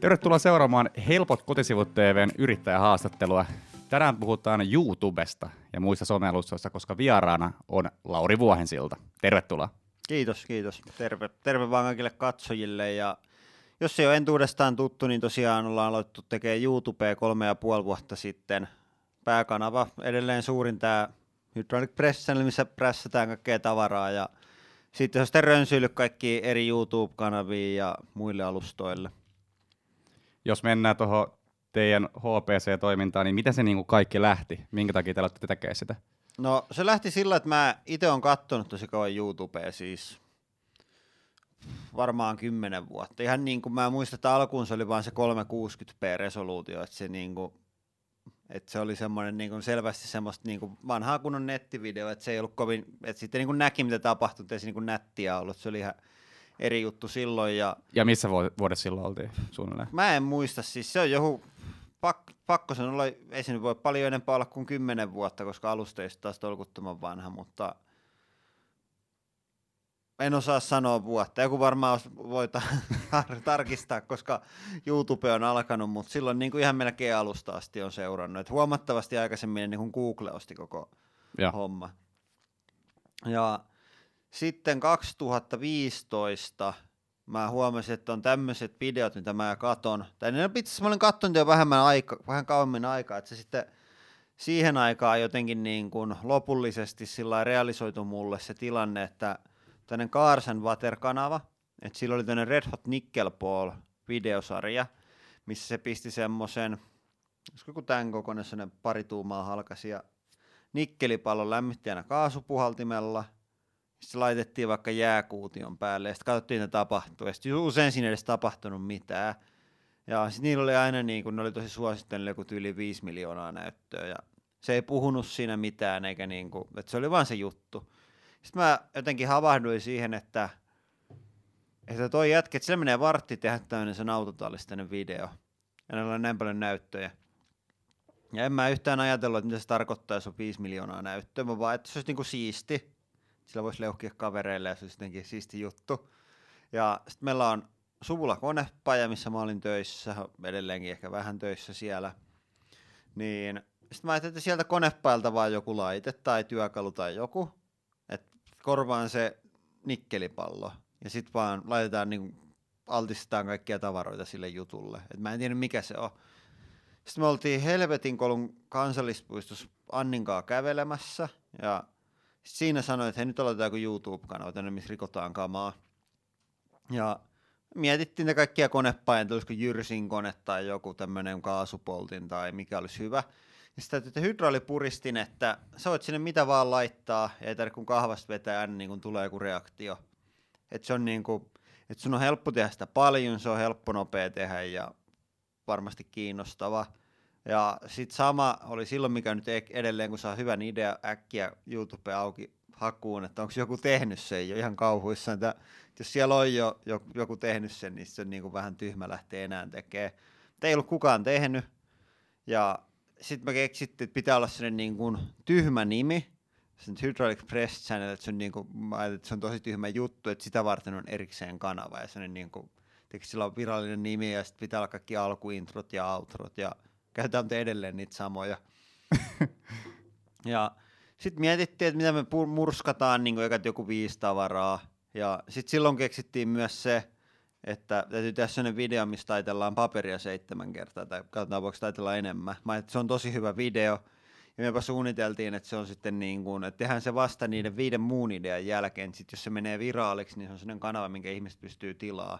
Tervetuloa seuraamaan Helpot kotisivut TVn yrittäjähaastattelua. Tänään puhutaan YouTubesta ja muista somealustoista, koska vieraana on Lauri Vuohensilta. Tervetuloa. Kiitos, kiitos. Terve, terve vaan kaikille katsojille ja jos ei ole entuudestaan tuttu, niin tosiaan ollaan aloitettu tekemään YouTubea kolme ja puoli vuotta sitten. Pääkanava edelleen suurin tämä Hydraulic Press Channel, missä prässätään kaikkea tavaraa ja sitten on sitten rönsyillyt kaikki eri YouTube-kanaviin ja muille alustoille. Jos mennään tuohon teidän HPC-toimintaan, niin miten se niin kuin kaikki lähti? Minkä takia te aloitte tekemään sitä? No se lähti sillä, että mä itse olen katsonut tosi kauan YouTubea siis varmaan kymmenen vuotta. Ihan niin kuin mä muistan, että alkuun se oli vain se 360p resoluutio, että se niin kuin, että se oli semmoinen niin kuin selvästi semmoista niin kuin vanhaa kunnon nettivideo, että se ei ollut kovin, että sitten niin kuin näki mitä tapahtui, että ei se niin kuin nättiä ollut, se oli ihan eri juttu silloin. Ja, ja missä vuodessa silloin oltiin suunnilleen? Mä en muista, siis se on joku, pak, pakko sen olla, ei se nyt voi paljon enempää olla kuin kymmenen vuotta, koska alusta ei taas tolkuttoman vanha, mutta en osaa sanoa vuotta. Joku varmaan voi tarkistaa, koska YouTube on alkanut, mutta silloin niin kuin ihan melkein alusta asti on seurannut. Et huomattavasti aikaisemmin niin kuin Google osti koko ja. homma. Ja sitten 2015 mä huomasin, että on tämmöiset videot, mitä mä katon. Tai ne itse mä olin katsonut jo vähemmän aika, vähän kauemmin aikaa, että se sitten siihen aikaan jotenkin niin kuin lopullisesti sillä realisoitu mulle se tilanne, että tämmöinen and Water-kanava, että sillä oli tämmöinen Red Hot Nickel Ball videosarja, missä se pisti semmoisen, olisiko joku tämän kokoinen pari tuumaa halkasi ja nikkelipallon lämmittäjänä kaasupuhaltimella – se laitettiin vaikka jääkuution päälle ja sitten katsottiin, että tapahtuu. Ja sitten usein siinä ei edes tapahtunut mitään. Ja sitten niillä oli aina niin kuin, ne oli tosi suosittu, joku yli 5 miljoonaa näyttöä. Ja se ei puhunut siinä mitään, eikä niin kuin, että se oli vaan se juttu. Sitten mä jotenkin havahduin siihen, että, että toi jätkä, että se menee vartti tehdä tämmöinen sen autotallistinen video. Ja näillä on näin paljon näyttöjä. Ja en mä yhtään ajatellut, että mitä se tarkoittaa, jos on 5 miljoonaa näyttöä, vaan että se olisi niin kuin siisti sillä voisi leuhkia kavereille ja se olisi jotenkin siisti juttu. Ja sitten meillä on suvulla konepaja, missä mä olin töissä, edelleenkin ehkä vähän töissä siellä. Niin sitten mä ajattelin, että sieltä konepajalta vaan joku laite tai työkalu tai joku, että korvaan se nikkelipallo ja sitten vaan laitetaan niin altistetaan kaikkia tavaroita sille jutulle. Et mä en tiedä mikä se on. Sitten me oltiin Helvetin kolun kansallispuistossa Anninkaa kävelemässä ja siinä sanoi, että hei nyt aloitetaan joku YouTube-kanava tänne, missä rikotaan kamaa. Ja mietittiin ne kaikkia konepainta, olisiko Jyrsin kone tai joku tämmöinen kaasupoltin tai mikä olisi hyvä. Ja sitten että hydraulipuristin, että sä voit sinne mitä vaan laittaa, ei tarvitse kun kahvasta vetää, niin kun tulee joku reaktio. Että se on niin kuin, että sun on helppo tehdä sitä paljon, se on helppo nopea tehdä ja varmasti kiinnostava. Ja sitten sama oli silloin, mikä nyt edelleen, kun saa hyvän idea äkkiä YouTube auki hakuun, että onko joku tehnyt sen jo ihan kauhuissa. Että jos siellä on jo joku tehnyt sen, niin se on niin kuin vähän tyhmä lähteä enää tekemään. Mutta ei ollut kukaan tehnyt. Ja sitten mä keksittiin, että pitää olla sellainen niin kuin tyhmä nimi, sen Hydraulic Press Channel, että se on, niin kuin, että se on tosi tyhmä juttu, että sitä varten on erikseen kanava ja sellainen niin kuin, sillä on virallinen nimi ja sitten pitää olla kaikki alkuintrot ja outrot ja käytetään edelleen niitä samoja. ja sitten mietittiin, että mitä me murskataan niin ekat joku viisi tavaraa. Ja sitten silloin keksittiin myös se, että täytyy tehdä sellainen video, missä taitellaan paperia seitsemän kertaa, tai katsotaan voiko taitella enemmän. Mä että se on tosi hyvä video, ja mepä suunniteltiin, että se on sitten niin kuin, että tehdään se vasta niiden viiden muun idean jälkeen, sitten jos se menee viraaliksi, niin se on sellainen kanava, minkä ihmiset pystyy tilaa.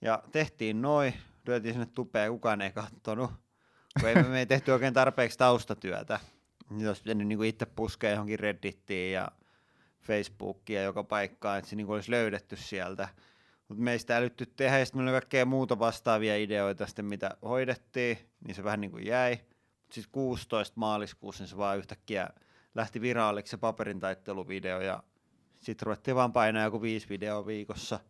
Ja tehtiin noin, lyötiin sinne tupeen, kukaan ei katsonut kun ei, me tehty oikein tarpeeksi taustatyötä. Jos pitänyt niin itse puskea johonkin Reddittiin ja Facebookiin ja joka paikkaan, että se niin olisi löydetty sieltä. Mutta meistä älytty tehdä, ja sitten meillä oli kaikkea muuta vastaavia ideoita sitten, mitä hoidettiin, niin se vähän niin kuin jäi. Mutta sitten 16 maaliskuussa niin se vaan yhtäkkiä lähti viraaliksi se paperin taitteluvideo, ja sitten ruvettiin vaan painaa joku viisi videoa viikossa.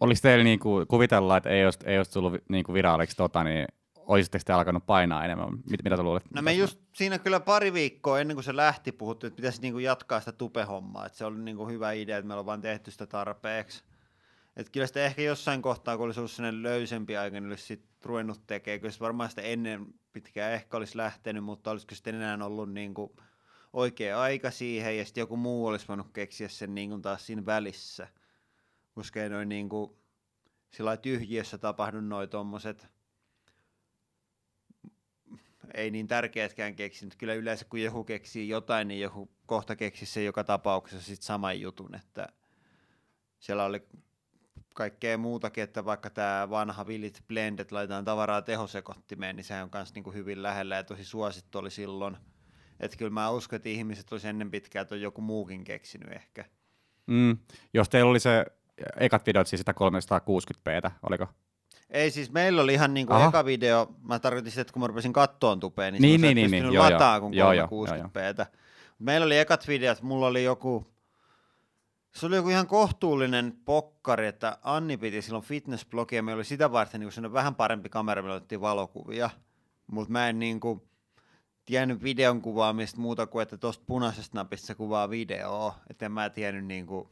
Oliko teillä niinku kuvitella, että ei olisi, ei olisi tullut niinku viraaliksi tota, niin olisitteko te alkanut painaa enemmän? Mit, mitä te luulet? No me just siinä kyllä pari viikkoa ennen kuin se lähti puhuttiin, että pitäisi niinku jatkaa sitä tupehommaa, että se oli niinku hyvä idea, että meillä on vain tehty sitä tarpeeksi. että kyllä sitä ehkä jossain kohtaa, kun olisi ollut sellainen löysempi aika, niin olisi sitten ruvennut tekemään. Kyllä varmaan sitä ennen pitkään ehkä olisi lähtenyt, mutta olisiko sitten enää ollut niin kuin oikea aika siihen, ja sitten joku muu olisi voinut keksiä sen niin kuin taas siinä välissä. Koska ei noin niin kuin, sillä tyhjiössä tapahdu noin tuommoiset ei niin tärkeätkään keksinyt. Kyllä yleensä kun joku keksii jotain, niin joku kohta keksii se joka tapauksessa sit saman jutun, että siellä oli kaikkea muutakin, että vaikka tämä vanha Willit Blend, että laitetaan tavaraa tehosekottimeen, niin sehän on myös niinku hyvin lähellä ja tosi suosittu oli silloin. Että kyllä mä uskon, että ihmiset olisi ennen pitkään, että on joku muukin keksinyt ehkä. Mm. Jos teillä oli se ekat videot siis sitä 360p, oliko? Ei siis, meillä oli ihan niinku eka video, mä tarkoitin sitä, että kun mä rupesin kattoon tupeen, niin, niin, niin, niin, niin, niin, joo, lataa kuin joo, 360p. Meillä oli ekat videot, mulla oli joku, se oli joku ihan kohtuullinen pokkari, että Anni piti silloin fitnessblogia, meillä oli sitä varten niin vähän parempi kamera, millä otettiin valokuvia, mutta mä en niin kuin, tiennyt videon kuvaamista muuta kuin, että tuosta punaisesta napista se kuvaa videoa, että en mä tiennyt niin kuin,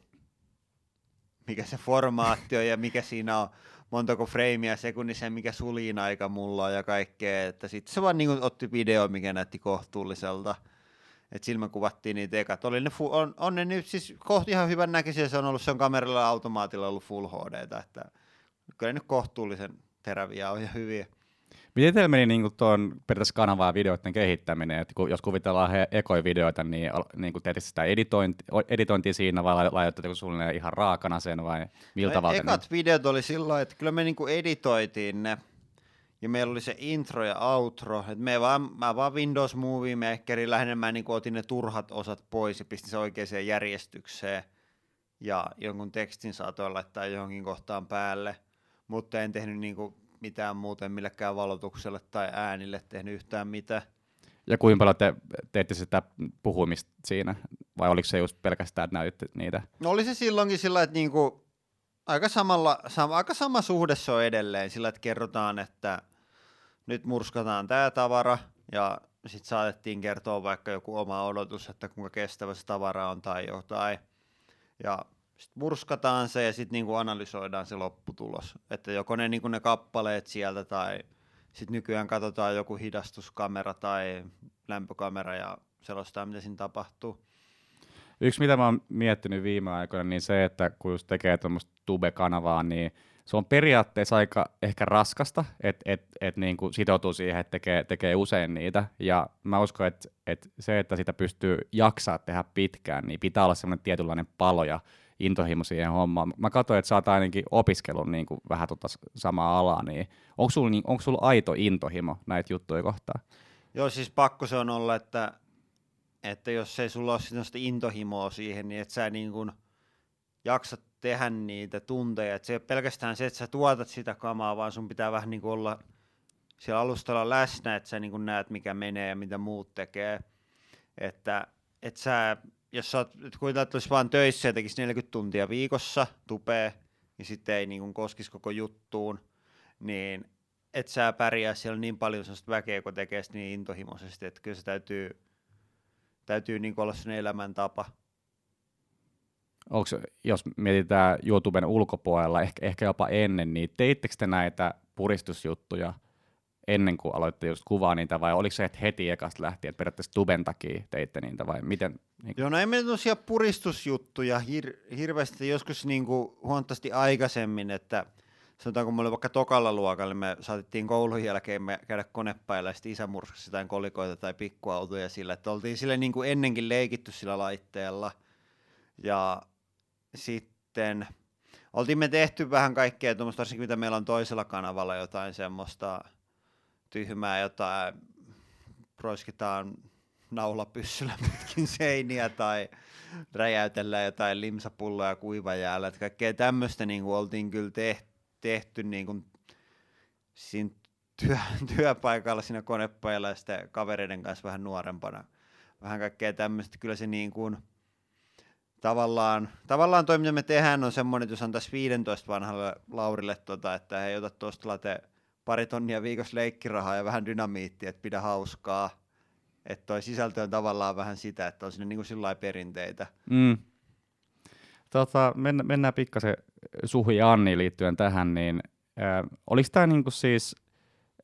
mikä se formaatti on ja mikä siinä on, montako freimiä sekunnissa mikä sulin aika mulla on ja kaikkea, että sitten se vaan niin otti video, mikä näytti kohtuulliselta että silmä kuvattiin niitä ekat. Oli ne fu- on, on, ne nyt siis kohti ihan hyvän näköisiä, se on ollut, se on kameralla automaatilla ollut full HD, että kyllä nyt kohtuullisen teräviä on ja hyviä. Miten teillä meni niin tuon periaatteessa kanavaa videoiden kehittäminen, että kun, jos kuvitellaan he ekoja videoita, niin, niin teette sitä editointi, editointia siinä vai laitatteko suunnilleen ihan raakana sen vai miltä no? Ekat niin? videot oli silloin, että kyllä me niin editoitiin ne, ja meillä oli se intro ja outro, että me vaan, mä vaan Windows Movie Makerin lähinnä mä niin otin ne turhat osat pois ja pistin se oikeaan järjestykseen ja jonkun tekstin saatoin laittaa johonkin kohtaan päälle, mutta en tehnyt niin kuin mitään muuten millekään valotukselle tai äänille tehnyt yhtään mitään. Ja kuinka paljon te teitte sitä puhumista siinä, vai oliko se just pelkästään, että näytitte niitä? No oli se silloinkin sillä, että niinku, aika, samalla, sama, aika sama suhde se on edelleen, sillä että kerrotaan, että nyt murskataan tämä tavara, ja sitten saatettiin kertoa vaikka joku oma odotus, että kuinka kestävä se tavara on tai jotain. Ja sitten murskataan se ja sitten niinku analysoidaan se lopputulos. Että joko ne, niinku ne kappaleet sieltä tai sitten nykyään katsotaan joku hidastuskamera tai lämpökamera ja selostaa, mitä siinä tapahtuu. Yksi, mitä mä oon miettinyt viime aikoina, niin se, että kun just tekee tuommoista tube-kanavaa, niin se on periaatteessa aika ehkä raskasta, että et, et niin kuin sitoutuu siihen, että tekee, tekee usein niitä. Ja mä uskon, että et se, että sitä pystyy jaksaa tehdä pitkään, niin pitää olla semmoinen tietynlainen palo ja intohimo siihen hommaan. Mä katsoin, että sä oot ainakin opiskellut niin kuin vähän tota samaa alaa, niin onko sulla, niin, onko sulla aito intohimo näitä juttuja kohtaan? Joo, siis pakko se on olla, että, että jos ei sulla ole sellaista intohimoa siihen, niin et sä niin kuin jaksat tehdä niitä tunteja. Et se ei ole pelkästään se, että sä tuotat sitä kamaa, vaan sun pitää vähän niin kuin olla siellä alustalla läsnä, että sä niin kuin näet, mikä menee ja mitä muut tekee. Että et sä jos sä oot, kuvitellaan, että olisi vaan töissä ja tekisi 40 tuntia viikossa tupee, niin sitten ei niin koskisi koko juttuun, niin et sä pärjää siellä niin paljon sellaista väkeä, kun tekee niin intohimoisesti, että kyllä se täytyy, täytyy niin olla sen elämäntapa. Onko, jos mietitään YouTuben ulkopuolella, ehkä, ehkä jopa ennen, niin teittekö te näitä puristusjuttuja – ennen kuin aloitte just kuvaa niitä, vai oliko se, että heti ekasta lähtien, että periaatteessa tuben takia teitte niitä, vai miten? Niin... Joo, no emme tosiaan puristusjuttuja hir- hirveästi, joskus niin kuin huomattavasti aikaisemmin, että sanotaanko mulle vaikka tokalla luokalla, niin me saatettiin koulun jälkeen me käydä konepäillä, ja sitten isä murskasi jotain kolikoita tai pikkuautoja sillä, että oltiin sille niin kuin ennenkin leikitty sillä laitteella, ja sitten oltiin me tehty vähän kaikkea tuommoista, varsinkin mitä meillä on toisella kanavalla jotain semmoista, tyhmää jotain, roiskitaan naulapyssyllä pitkin seiniä tai räjäytellään jotain limsapulloja kuivajäällä. Että kaikkea tämmöistä niin kuin oltiin kyllä tehty, tehty niin kuin siinä työ, työpaikalla siinä konepaikalla ja sitten kavereiden kanssa vähän nuorempana. Vähän kaikkea tämmöistä. Kyllä se niin kuin, tavallaan, tavallaan toi, mitä me tehdään, on semmoinen, että jos antaisi 15 vanhalle Laurille, tota, että hei, ota tuosta late pari tonnia viikossa leikkirahaa ja vähän dynamiittia, että pidä hauskaa. Että toi sisältö on tavallaan vähän sitä, että on sinne niin kuin perinteitä. Mm. Tota, mennä, mennään pikkasen Suhi Anni liittyen tähän, niin äh, oliko tämä niinku siis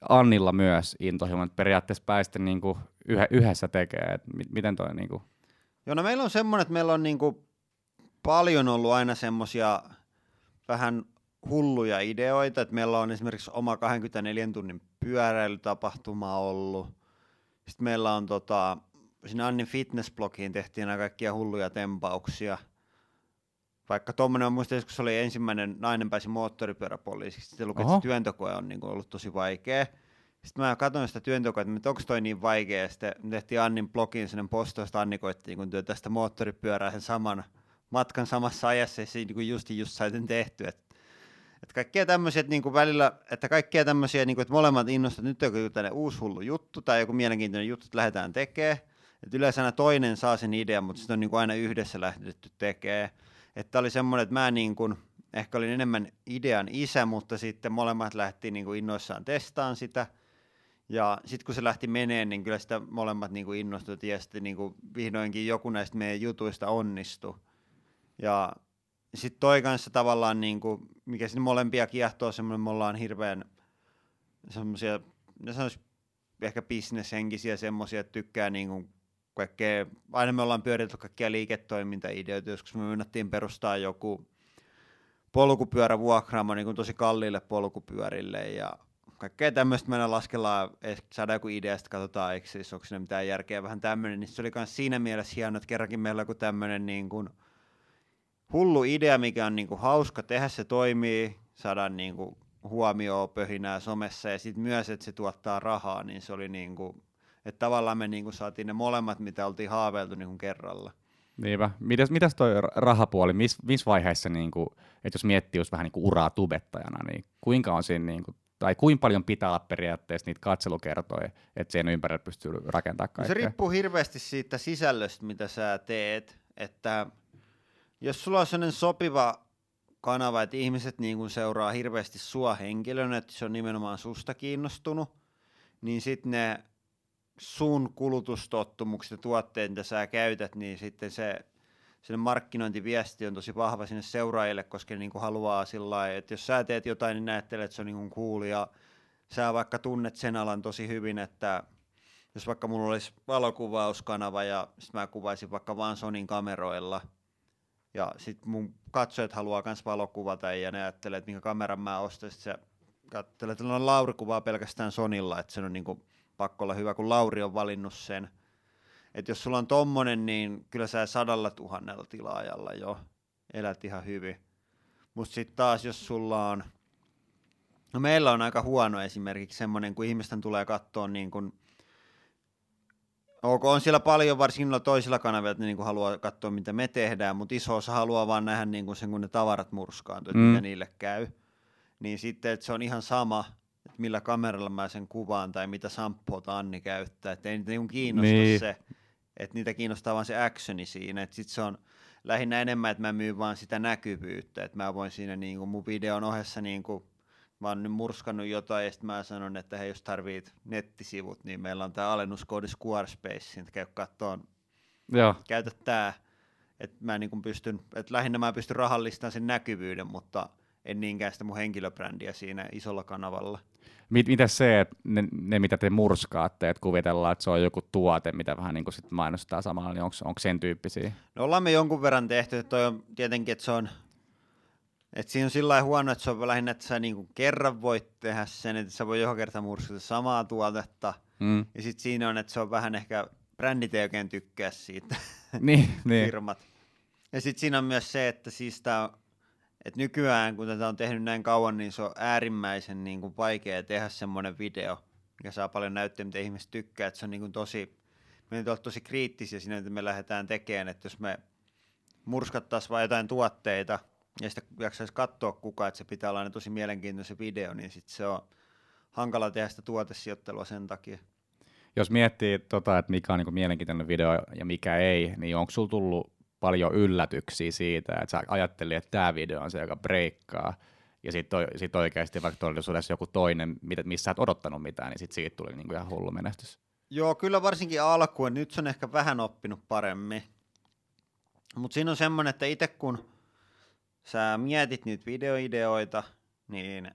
Annilla myös intohimo, että periaatteessa päästä niinku yhä, yhdessä tekee, että miten toi niinku... Joo, no meillä on semmoinen, että meillä on niinku paljon ollut aina semmoisia vähän hulluja ideoita, että meillä on esimerkiksi oma 24 tunnin pyöräilytapahtuma ollut. Sitten meillä on tota, sinne Annin fitnessblogiin tehtiin nämä kaikkia hulluja tempauksia. Vaikka tuommoinen on muista, kun se oli ensimmäinen nainen pääsi moottoripyöräpoliisiksi, sitten luki, että työntokoe on niin kuin, ollut tosi vaikea. Sitten mä katsoin sitä työntokoa, että onko toi niin vaikea, ja sitten tehtiin Annin blogiin postaus, että Anni koettiin, kun työ tästä moottoripyörää sen saman matkan samassa ajassa, ja se niin just, just sai sen tehty. Että että kaikkea tämmöisiä, että niinku välillä, että kaikkea tämmöisiä, niinku, että molemmat innostavat, nyt on joku tänne uusi hullu juttu tai joku mielenkiintoinen juttu, että lähdetään tekemään. Että yleensä aina toinen saa sen idean, mutta sitten on niinku aina yhdessä lähdetty tekemään. Että oli semmoinen, että mä niinku, ehkä olin enemmän idean isä, mutta sitten molemmat lähti niinku innoissaan testaan sitä. Ja sitten kun se lähti meneen, niin kyllä sitä molemmat niinku innostuivat ja sitten niinku vihdoinkin joku näistä meidän jutuista onnistui. Ja sitten toi kanssa tavallaan, niin kuin, mikä sinne molempia kiehtoo, semmoinen, me ollaan hirveän semmoisia, ne sanois ehkä bisneshenkisiä semmoisia, että tykkää niin kuin kaikkea, aina me ollaan pyöritelty kaikkia liiketoimintaideoita, joskus me mennättiin perustaa joku polkupyörä vuokraamo niin kuin tosi kalliille polkupyörille ja kaikkea tämmöistä meillä laskellaan, saadaan joku idea, sitten katsotaan, eikö siis, onko siinä mitään järkeä, vähän tämmöinen, niin se oli myös siinä mielessä hienoa, että kerrankin meillä joku tämmöinen niin kuin, hullu idea, mikä on niinku hauska tehdä, se toimii, saadaan niinku huomioon pöhinää somessa ja sitten myös, että se tuottaa rahaa, niin se oli niinku, että tavallaan me niinku saatiin ne molemmat, mitä oltiin haaveiltu niinku kerralla. Niinpä. Mitäs, mitäs toi rahapuoli, missä mis vaiheessa, niinku, että jos miettii just vähän niinku uraa tubettajana, niin kuinka on siinä, niinku, tai kuinka paljon pitää olla periaatteessa niitä katselukertoja, että sen ympärillä pystyy rakentamaan kaikkea? Se riippuu hirveästi siitä sisällöstä, mitä sä teet, että jos sulla on sellainen sopiva kanava, että ihmiset niin kuin seuraa hirveästi sua henkilönä, että se on nimenomaan susta kiinnostunut, niin sitten ne sun kulutustottumukset ja tuotteet, mitä sä käytät, niin sitten se sen markkinointiviesti on tosi vahva sinne seuraajille, koska ne niin kuin haluaa sillä lailla, että jos sä teet jotain, niin näettelet, että se on niin kuin cool. Ja sä vaikka tunnet sen alan tosi hyvin, että jos vaikka mulla olisi valokuvauskanava ja sitten mä kuvaisin vaikka vaan Sonin kameroilla, ja sitten mun katsojat haluaa myös valokuvata ja ne ajattelee, että minkä kameran mä ostan. Sitten se katselee, että on Lauri kuvaa pelkästään Sonilla, että se on niinku pakko olla hyvä, kun Lauri on valinnut sen. Että jos sulla on tommonen, niin kyllä sä sadalla tuhannella tilaajalla jo elät ihan hyvin. Mutta sitten taas, jos sulla on, no meillä on aika huono esimerkiksi semmoinen, kun ihmisten tulee katsoa niin kun Ok, on siellä paljon, varsinkin noilla toisilla kanavilla, että ne niin haluaa katsoa, mitä me tehdään, mutta iso osa haluaa vaan nähdä niin kuin sen, kun ne tavarat murskaantuu, että mm. mitä niille käy. Niin sitten, että se on ihan sama, että millä kameralla mä sen kuvaan tai mitä samppuota Anni käyttää, että ei niitä niin kiinnosta niin. se, että niitä kiinnostaa vaan se actioni siinä, että sitten se on lähinnä enemmän, että mä myyn vaan sitä näkyvyyttä, että mä voin siinä niin kuin mun videon ohessa niin kuin mä oon nyt murskannut jotain ja sitten mä sanon, että hei jos tarvit nettisivut, niin meillä on tämä alennuskoodi Squarespace, että käy kattoon, Joo. käytä tää, että mä niin pystyn, että lähinnä mä pystyn rahallistamaan sen näkyvyyden, mutta en niinkään sitä mun henkilöbrändiä siinä isolla kanavalla. Mit, mitä se, että ne, ne, mitä te murskaatte, että kuvitellaan, että se on joku tuote, mitä vähän niin kuin sit mainostaa samalla, niin onko sen tyyppisiä? No ollaan me jonkun verran tehty, että toi on tietenkin, että se on et siinä on sillä huono, että se on lähinnä, että sä niinku kerran voit tehdä sen, että sä voi joka kerta murskata samaa tuotetta. Mm. Ja sitten siinä on, että se on vähän ehkä, brändit ei oikein tykkää siitä, niin, niin. firmat. Ja sitten siinä on myös se, että siis tää, että nykyään kun tätä on tehnyt näin kauan, niin se on äärimmäisen niin kuin vaikea tehdä semmoinen video, mikä saa paljon näyttöä, mitä ihmiset tykkää. Että se on niin kuin tosi, me on tosi kriittisiä siinä, että me lähdetään tekemään, että jos me murskattaisiin vain jotain tuotteita – ja sitä jaksaisi katsoa kukaan, että se pitää olla aina tosi mielenkiintoinen video, niin sit se on hankala tehdä sitä tuotesijoittelua sen takia. Jos miettii, tota, että mikä on niin mielenkiintoinen video ja mikä ei, niin onko sulla tullut paljon yllätyksiä siitä, että sä ajattelit, että tämä video on se, joka breikkaa, ja sitten sit oikeasti vaikka todellisuudessa joku toinen, missä sä et odottanut mitään, niin sit siitä tuli niinku ihan hullu menestys. Joo, kyllä varsinkin alkuun. Nyt se on ehkä vähän oppinut paremmin. Mutta siinä on semmoinen, että itse kun sä mietit niitä videoideoita, niin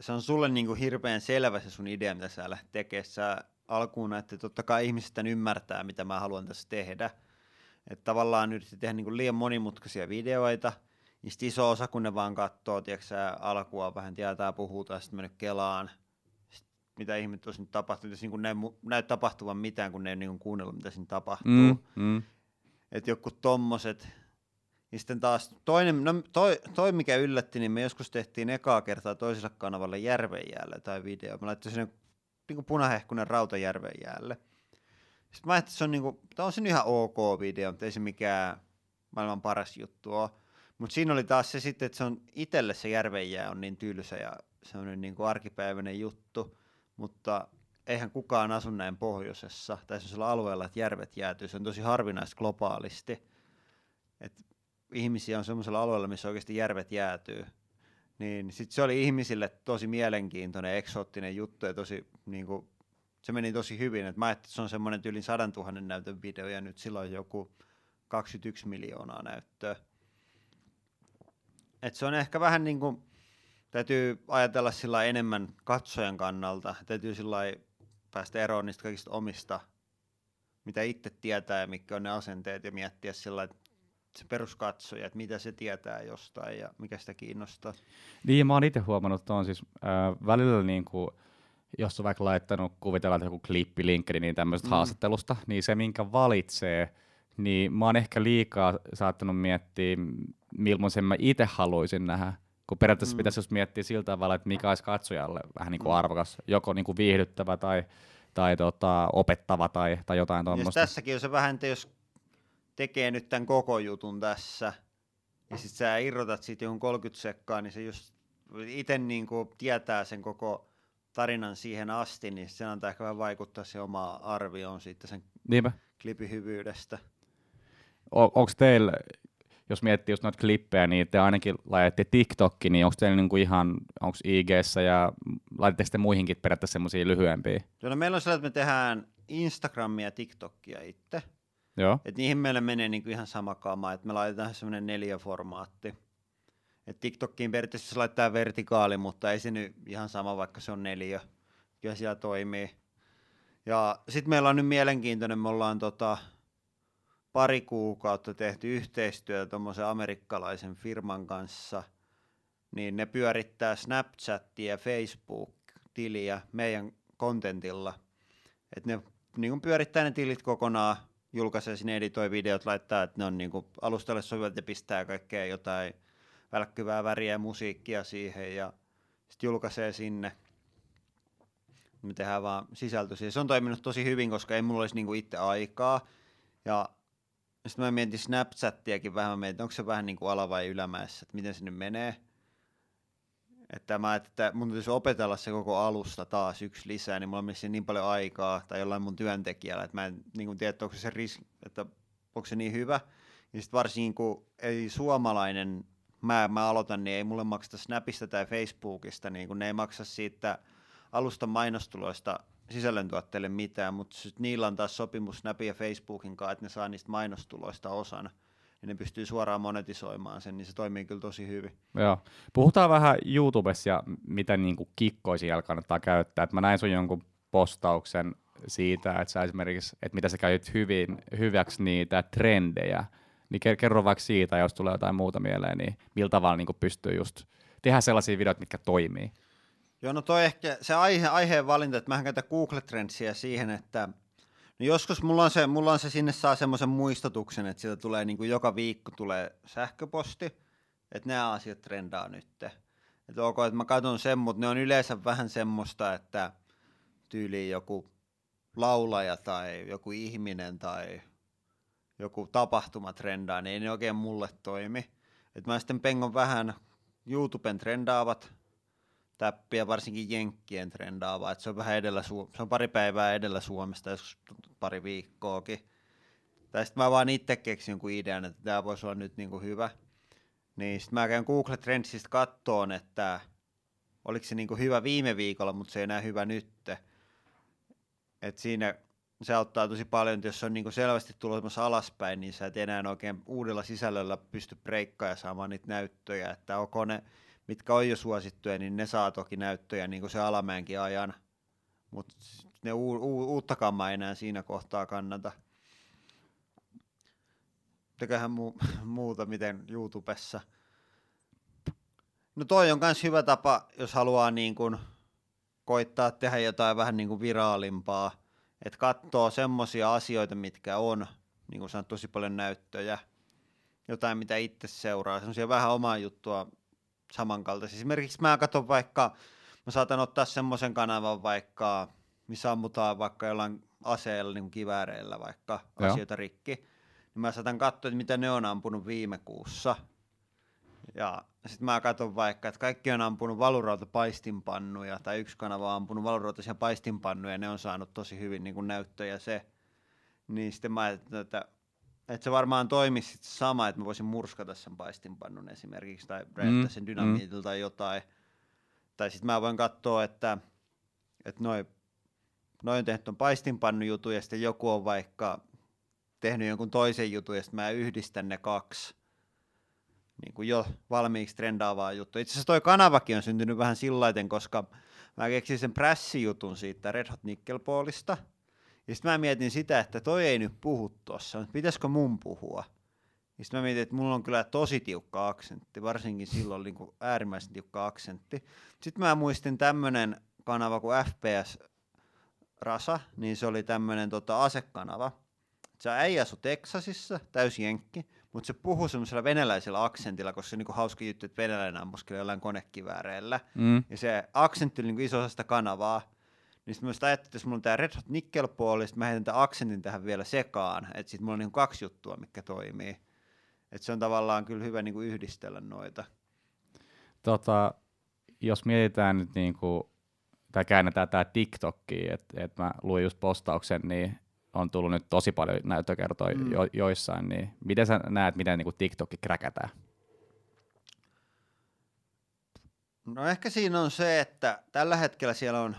se on sulle niin kuin hirveän selvä se sun idea, mitä sä lähdet tekemään. Sä alkuun että totta kai ihmiset ymmärtää, mitä mä haluan tässä tehdä. Että tavallaan yritti tehdä niin kuin liian monimutkaisia videoita, niin iso osa, kun ne vaan katsoo, tiedätkö sä, alkua vähän tietää, puhutaan, sitten mennyt Kelaan, sit, mitä ihmettä olisi nyt tapahtunut, jos niin ne näy tapahtuvan mitään, kun ne ei niin kuunnellut, mitä siinä tapahtuu. Mm, mm. Että joku tommoset, niin sitten taas toinen, no toi, toi, mikä yllätti, niin me joskus tehtiin ekaa kertaa toisella kanavalle Järvenjäälle tai video. Mä laittiin sinne niin kuin punahehkunen rauta Järvenjäälle. Sitten mä ajattelin, että se on, niin kuin, on se ihan ok video, mutta ei se mikään maailman paras juttu ole. Mutta siinä oli taas se sitten, että se on itselle se järvenjää on niin tylsä ja se on niin kuin arkipäiväinen juttu, mutta eihän kukaan asu näin pohjoisessa tai sellaisella alueella, että järvet jäätyy. Se on tosi harvinaista globaalisti. Et ihmisiä on sellaisella alueella, missä oikeasti järvet jäätyy. Niin sit se oli ihmisille tosi mielenkiintoinen, eksoottinen juttu ja tosi, niin kuin, se meni tosi hyvin. Et mä ajattelin, että se on semmoinen yli 100 000 näytön video ja nyt silloin joku 21 miljoonaa näyttöä. Et se on ehkä vähän niin kuin, täytyy ajatella sillä enemmän katsojan kannalta. Täytyy sillä päästä eroon niistä kaikista omista, mitä itse tietää ja mitkä on ne asenteet ja miettiä sillä että peruskatsoja, että mitä se tietää jostain ja mikä sitä kiinnostaa. Niin, mä oon itse huomannut, että on siis äh, välillä niin kuin, jos on vaikka laittanut kuvitellaan joku klippi niin tämmöisestä mm. haastattelusta, niin se minkä valitsee, niin mä oon ehkä liikaa saattanut miettiä, millaisen mä itse haluaisin nähdä, kun periaatteessa mm. pitäisi just miettiä sillä tavalla, että mikä olisi katsojalle vähän niin kuin mm. arvokas, joko niin kuin viihdyttävä tai, tai tota, opettava tai, tai jotain tuommoista. Tässäkin on se vähän, että jos tekee nyt tämän koko jutun tässä, ja sitten sä irrotat siitä johon 30 sekkaa, niin se just itse niin tietää sen koko tarinan siihen asti, niin se antaa ehkä vähän vaikuttaa se oma arvioon siitä sen Niinpä. klipin hyvyydestä. O- onko teillä, jos miettii just noita klippejä, niin te ainakin laitatte TikTokki, niin onko teillä niinku ihan, onko ig ja laitatte sitten muihinkin periaatteessa semmoisia lyhyempiä? Joo, no meillä on sellainen, että me tehdään Instagramia ja TikTokia itse. Joo. Et niihin meille menee niinku ihan sama kama, että me laitetaan semmoinen neljäformaatti. Et TikTokkiin periaatteessa laittaa vertikaali, mutta ei se nyt ihan sama, vaikka se on neljä. Kyllä siellä toimii. Ja sitten meillä on nyt mielenkiintoinen, me ollaan tota, pari kuukautta tehty yhteistyötä tuommoisen amerikkalaisen firman kanssa, niin ne pyörittää Snapchatia ja Facebook-tiliä meidän kontentilla. Et ne niin pyörittää ne tilit kokonaan julkaisee sinne, editoi videot, laittaa, että ne on niin kuin alustalle sopivat ja pistää kaikkea jotain välkkyvää väriä ja musiikkia siihen ja sitten julkaisee sinne. Me tehdään vaan sisältöisiä. Se on toiminut tosi hyvin, koska ei mulla olisi niin kuin itse aikaa. Ja sitten mä mietin Snapchattiakin vähän, mietin, onko se vähän niin kuin ala- vai ylämäessä, että miten se nyt menee. Että mä että mun täytyisi opetella se koko alusta taas yksi lisää, niin mulla on niin paljon aikaa tai jollain mun työntekijällä, että mä en niin kuin tiedä, onko se, ris- että onko se niin hyvä. Ja sitten varsinkin kun ei suomalainen, mä, mä aloitan, niin ei mulle makseta Snapista tai Facebookista, niin kun ne ei maksa siitä alustan mainostuloista sisällöntuotteille mitään, mutta niillä on taas sopimus Snapin ja Facebookin kanssa, että ne saa niistä mainostuloista osana ja ne pystyy suoraan monetisoimaan sen, niin se toimii kyllä tosi hyvin. Joo. Puhutaan vähän YouTubessa ja mitä niin kuin kikkoja siellä kannattaa käyttää. Et mä näin sun jonkun postauksen siitä, että sä esimerkiksi, että mitä sä käyt hyvin, hyväksi niitä trendejä, niin kerro vaikka siitä, jos tulee jotain muuta mieleen, niin millä tavalla niin pystyy just tehdä sellaisia videoita, mitkä toimii. Joo, no toi ehkä se aihe, aiheen valinta, että mä käytän Google Trendsia siihen, että joskus mulla on se, mulla on se sinne saa semmoisen muistutuksen, että sieltä tulee niin kuin joka viikko tulee sähköposti, että nämä asiat trendaa nyt. Että ok, että mä katson sen, mutta ne on yleensä vähän semmoista, että tyyli joku laulaja tai joku ihminen tai joku tapahtuma trendaa, niin ei ne oikein mulle toimi. Et mä sitten pengon vähän YouTuben trendaavat täppiä, varsinkin Jenkkien trendaavaa, että se on vähän edellä, se on pari päivää edellä Suomesta, joskus pari viikkoakin. Tai sitten mä vaan itse keksin jonkun idean, että tämä voisi olla nyt niinku hyvä. Niin sitten mä käyn Google Trendsistä kattoon, että oliko se niinku hyvä viime viikolla, mutta se ei enää hyvä nyt. Et siinä se auttaa tosi paljon, että jos on niin selvästi tulossa alaspäin, niin sä et enää oikein uudella sisällöllä pysty breikkaamaan ja saamaan niitä näyttöjä, että onko ne, mitkä on jo suosittuja, niin ne saa toki näyttöjä niin kuin se alamäenkin ajan, mutta ne u- u- uutta kammaa enää siinä kohtaa kannata. Teköhän mu- muuta miten YouTubessa. No toi on myös hyvä tapa, jos haluaa niin kuin koittaa tehdä jotain vähän niin kuin viraalimpaa, että katsoo semmoisia asioita, mitkä on, niin kuin sanot, tosi paljon näyttöjä, jotain, mitä itse seuraa, semmoisia vähän omaa juttua samankaltaisia. Esimerkiksi mä katson vaikka, mä saatan ottaa semmoisen kanavan vaikka, missä ammutaan vaikka jollain aseella, niin kivääreillä vaikka Joo. asioita rikki, niin mä saatan katsoa, että mitä ne on ampunut viime kuussa. Ja sitten mä katson vaikka, että kaikki on ampunut valurauta paistinpannuja, tai yksi kanava on ampunut valurautaisia paistinpannuja, ja ne on saanut tosi hyvin niin kuin näyttöjä se. Niin sitten mä ajattelin, että, että se varmaan toimisi sit sama, että mä voisin murskata sen paistinpannun esimerkiksi, tai räjäyttää mm. sen dynamiitilla mm. tai jotain. Tai sitten mä voin katsoa, että, että noin noin tehnyt on paistinpannu jutu, ja sitten joku on vaikka tehnyt jonkun toisen jutun, ja sitten mä yhdistän ne kaksi niin kuin jo valmiiksi trendaavaa juttua. Itse asiassa toi kanavakin on syntynyt vähän sillaiten, koska mä keksin sen prässijutun siitä Red Hot Nickelpoolista, ja sitten mä mietin sitä, että toi ei nyt puhu tuossa, mutta pitäisikö mun puhua? Ja sitten mä mietin, että mulla on kyllä tosi tiukka aksentti, varsinkin silloin niin kuin äärimmäisen tiukka aksentti. Sitten mä muistin tämmönen kanava kuin FPS Rasa, niin se oli tämmöinen tota, asekanava. Se äijä asui Teksasissa, täysi jenkki, mutta se puhuu semmoisella venäläisellä aksentilla, koska se on niinku hauska juttu, että venäläinen ammuskelee jollain konekivääreillä. Mm. Ja se aksentti oli niinku iso osa sitä kanavaa. Niin sitten mä ajattelin, että jos mulla on tämä Red Hot Nickel puoli, sitten mä heitän tämän aksentin tähän vielä sekaan, että sitten mulla on niinku kaksi juttua, mikä toimii. Että se on tavallaan kyllä hyvä niinku yhdistellä noita. Tota, jos mietitään nyt niinku, tai käännetään tämä TikTokki, että et mä luin just postauksen, niin on tullut nyt tosi paljon näyttökertoja mm. jo, joissain, niin miten sä näet, miten niin TikTokki kräkätään? No ehkä siinä on se, että tällä hetkellä siellä on,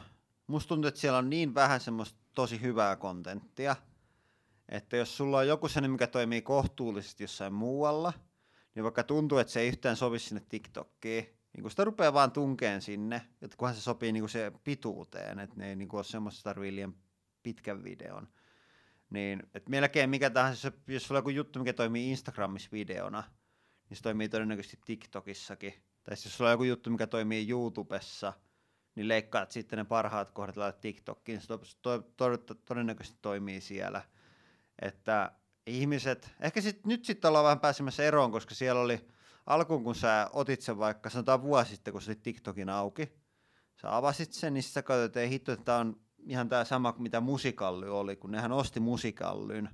musta tuntuu, että siellä on niin vähän semmoista tosi hyvää kontenttia, että jos sulla on joku sellainen, mikä toimii kohtuullisesti jossain muualla, niin vaikka tuntuu, että se ei yhtään sovi sinne TikTokkiin, niin kun sitä rupeaa vaan tunkeen sinne, että kunhan se sopii niin se pituuteen, että ne ei niin ole semmoista tarvii liian pitkän videon, niin, että melkein mikä tahansa, jos sulla on joku juttu, mikä toimii Instagramissa videona, niin se toimii todennäköisesti TikTokissakin. Tai jos sulla on joku juttu, mikä toimii YouTubessa, niin leikkaat sitten ne parhaat kohdat laitat TikTokiin, se to, to, to, todennäköisesti toimii siellä. Että ihmiset, ehkä sit, nyt sitten ollaan vähän pääsemässä eroon, koska siellä oli alkuun, kun sä otit sen vaikka, sanotaan vuosi sitten, kun se oli TikTokin auki, sä avasit sen, niin sä katsoit, että ei hitto, että tämä on ihan tämä sama mitä musikalli oli, kun nehän osti musikallyn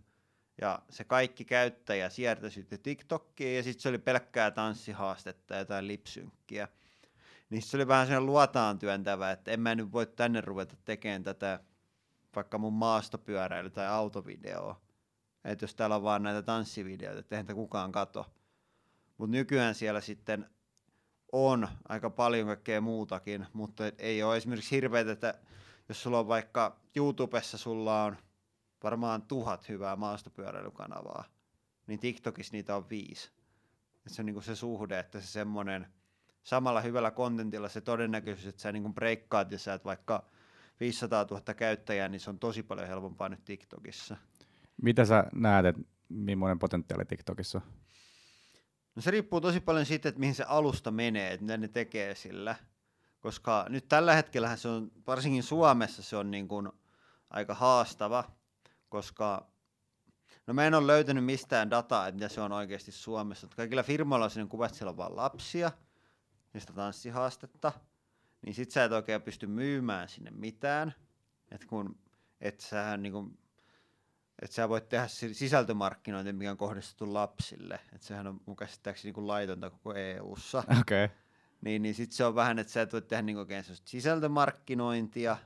ja se kaikki käyttäjä sieltä sitten TikTokiin ja sitten se oli pelkkää tanssihaastetta ja jotain lipsynkkiä. Niin se oli vähän sellainen luotaan työntävä, että en mä nyt voi tänne ruveta tekemään tätä vaikka mun maastopyöräily- tai autovideoa. Että jos täällä on vaan näitä tanssivideoita, että eihän kukaan kato. Mutta nykyään siellä sitten on aika paljon kaikkea muutakin, mutta ei ole esimerkiksi hirveätä, että jos sulla on vaikka YouTubessa sulla on varmaan tuhat hyvää maastopyöräilykanavaa, niin TikTokissa niitä on viisi. Et se on niinku se suhde, että se semmoinen samalla hyvällä kontentilla se todennäköisyys, että sä niinku breikkaat ja sä et vaikka 500 000 käyttäjää, niin se on tosi paljon helpompaa nyt TikTokissa. Mitä sä näet, että millainen potentiaali TikTokissa on? No se riippuu tosi paljon siitä, että mihin se alusta menee, että mitä ne tekee sillä koska nyt tällä hetkellä se on, varsinkin Suomessa se on niin kuin aika haastava, koska no mä en ole löytänyt mistään dataa, että mitä se on oikeasti Suomessa. Kaikilla firmoilla on sellainen kuva, että siellä on vaan lapsia ja sitä tanssihaastetta, niin sit sä et oikein pysty myymään sinne mitään, että kun et sähän niin kuin, että sä voit tehdä sisältömarkkinointia, mikä on kohdistettu lapsille. Että sehän on mun käsittääkseni niin laitonta koko EU-ssa. Okay niin, niin sitten se on vähän, että sä et voi tehdä niin oikein sisältömarkkinointia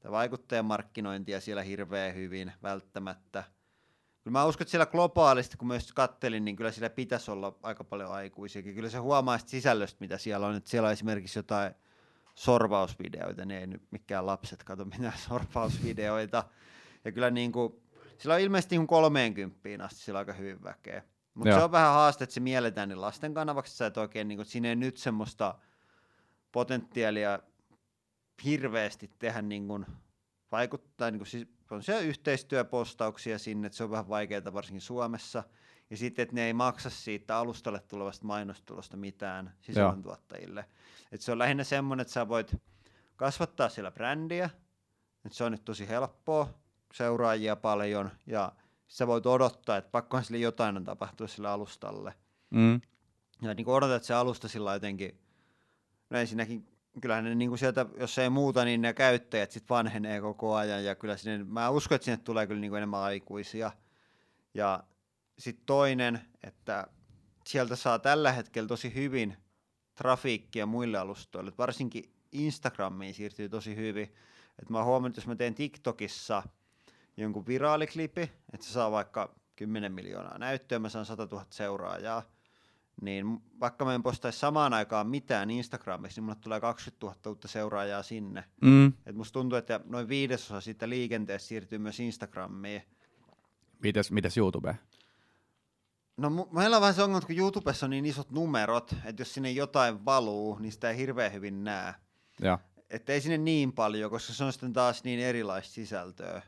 tai vaikuttajamarkkinointia siellä hirveän hyvin välttämättä. Kyllä mä uskon, että siellä globaalisti, kun myös kattelin, niin kyllä siellä pitäisi olla aika paljon aikuisiakin. Kyllä se huomaa sisällöstä, mitä siellä on. Että siellä on esimerkiksi jotain sorvausvideoita, ne ei nyt mikään lapset kato mitään sorvausvideoita. Ja kyllä niin kuin, sillä on ilmeisesti niin 30 asti sillä aika hyvin väkeä. Mutta se on vähän haaste, että se mielletään niin lasten kanavaksi, että sä et oikein, niin kuin, siinä ei nyt semmoista potentiaalia hirveästi tehdä niin kuin, vaikuttaa, niin kuin, siis on siellä yhteistyöpostauksia sinne, että se on vähän vaikeaa varsinkin Suomessa. Ja sitten, että ne ei maksa siitä alustalle tulevasta mainostulosta mitään sisällöntuottajille. Että se on lähinnä semmoinen, että sä voit kasvattaa siellä brändiä, että se on nyt tosi helppoa, seuraajia paljon, ja sä voit odottaa, että pakkohan sille jotain on tapahtua sille alustalle. Mm. Ja niin odotat, että se alusta sillä jotenkin, no ensinnäkin kyllähän ne niin kuin sieltä, jos ei muuta, niin ne käyttäjät sitten vanhenee koko ajan, ja kyllä sinne, mä uskon, että sinne tulee kyllä niin kuin enemmän aikuisia. Ja sitten toinen, että sieltä saa tällä hetkellä tosi hyvin trafiikkia muille alustoille, varsinkin Instagramiin siirtyy tosi hyvin. Et mä oon huomannut, että jos mä teen TikTokissa jonkun viraaliklipi, että se saa vaikka 10 miljoonaa näyttöä, mä saan 100 000 seuraajaa, niin vaikka mä en postaisi samaan aikaan mitään Instagramissa, niin mulle tulee 20 000 uutta seuraajaa sinne. Mm. Et musta tuntuu, että noin viidesosa siitä liikenteestä siirtyy myös Instagramiin. Mites, mites YouTube? No mu- meillä on vähän se ongelma, että kun YouTubessa on niin isot numerot, että jos sinne jotain valuu, niin sitä ei hirveän hyvin näe. Joo. Että ei sinne niin paljon, koska se on sitten taas niin erilaista sisältöä.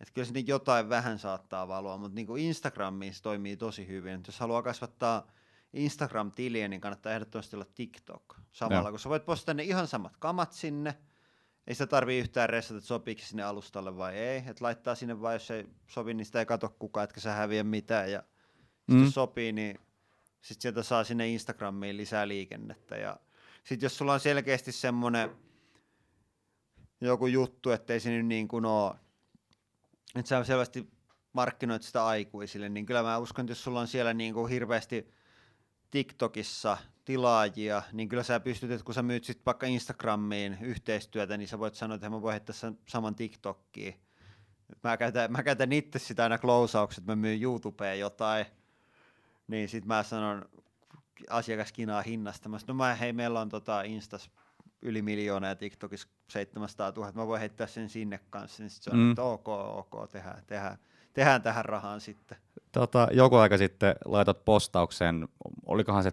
Että kyllä sinne jotain vähän saattaa valua, mutta niin se toimii tosi hyvin. Et jos haluaa kasvattaa Instagram-tiliä, niin kannattaa ehdottomasti olla TikTok samalla, Joo. kun sä voit postata ne ihan samat kamat sinne. Ei sitä tarvii yhtään ressata, että sopiiko se sinne alustalle vai ei. Että laittaa sinne vai jos ei sovi, niin sitä ei katso kukaan, etkä sä häviä mitään. Ja sitten Mm. jos sopii, niin sitten sieltä saa sinne Instagramiin lisää liikennettä. Ja sitten jos sulla on selkeästi semmoinen joku juttu, ettei se nyt niin kuin ole, että sä selvästi markkinoit sitä aikuisille, niin kyllä mä uskon, että jos sulla on siellä niin kuin hirveästi TikTokissa tilaajia, niin kyllä sä pystyt, että kun sä myyt sitten vaikka Instagramiin yhteistyötä, niin sä voit sanoa, että mä voin heittää sen saman TikTokkiin. Mä käytän, mä käytän itse sitä aina klousaukset, että mä myyn YouTubeen jotain, niin sitten mä sanon asiakas kinaa hinnasta. Mä sanon, no mä, hei, meillä on tota Instas yli miljoona ja TikTokissa 700 000, mä voin heittää sen sinne kanssa. Niin sit se on, mm. että ok, ok, tehdään, tehdään, tehdään tähän rahaan sitten. Tota, joku aika sitten laitat postauksen, olikohan se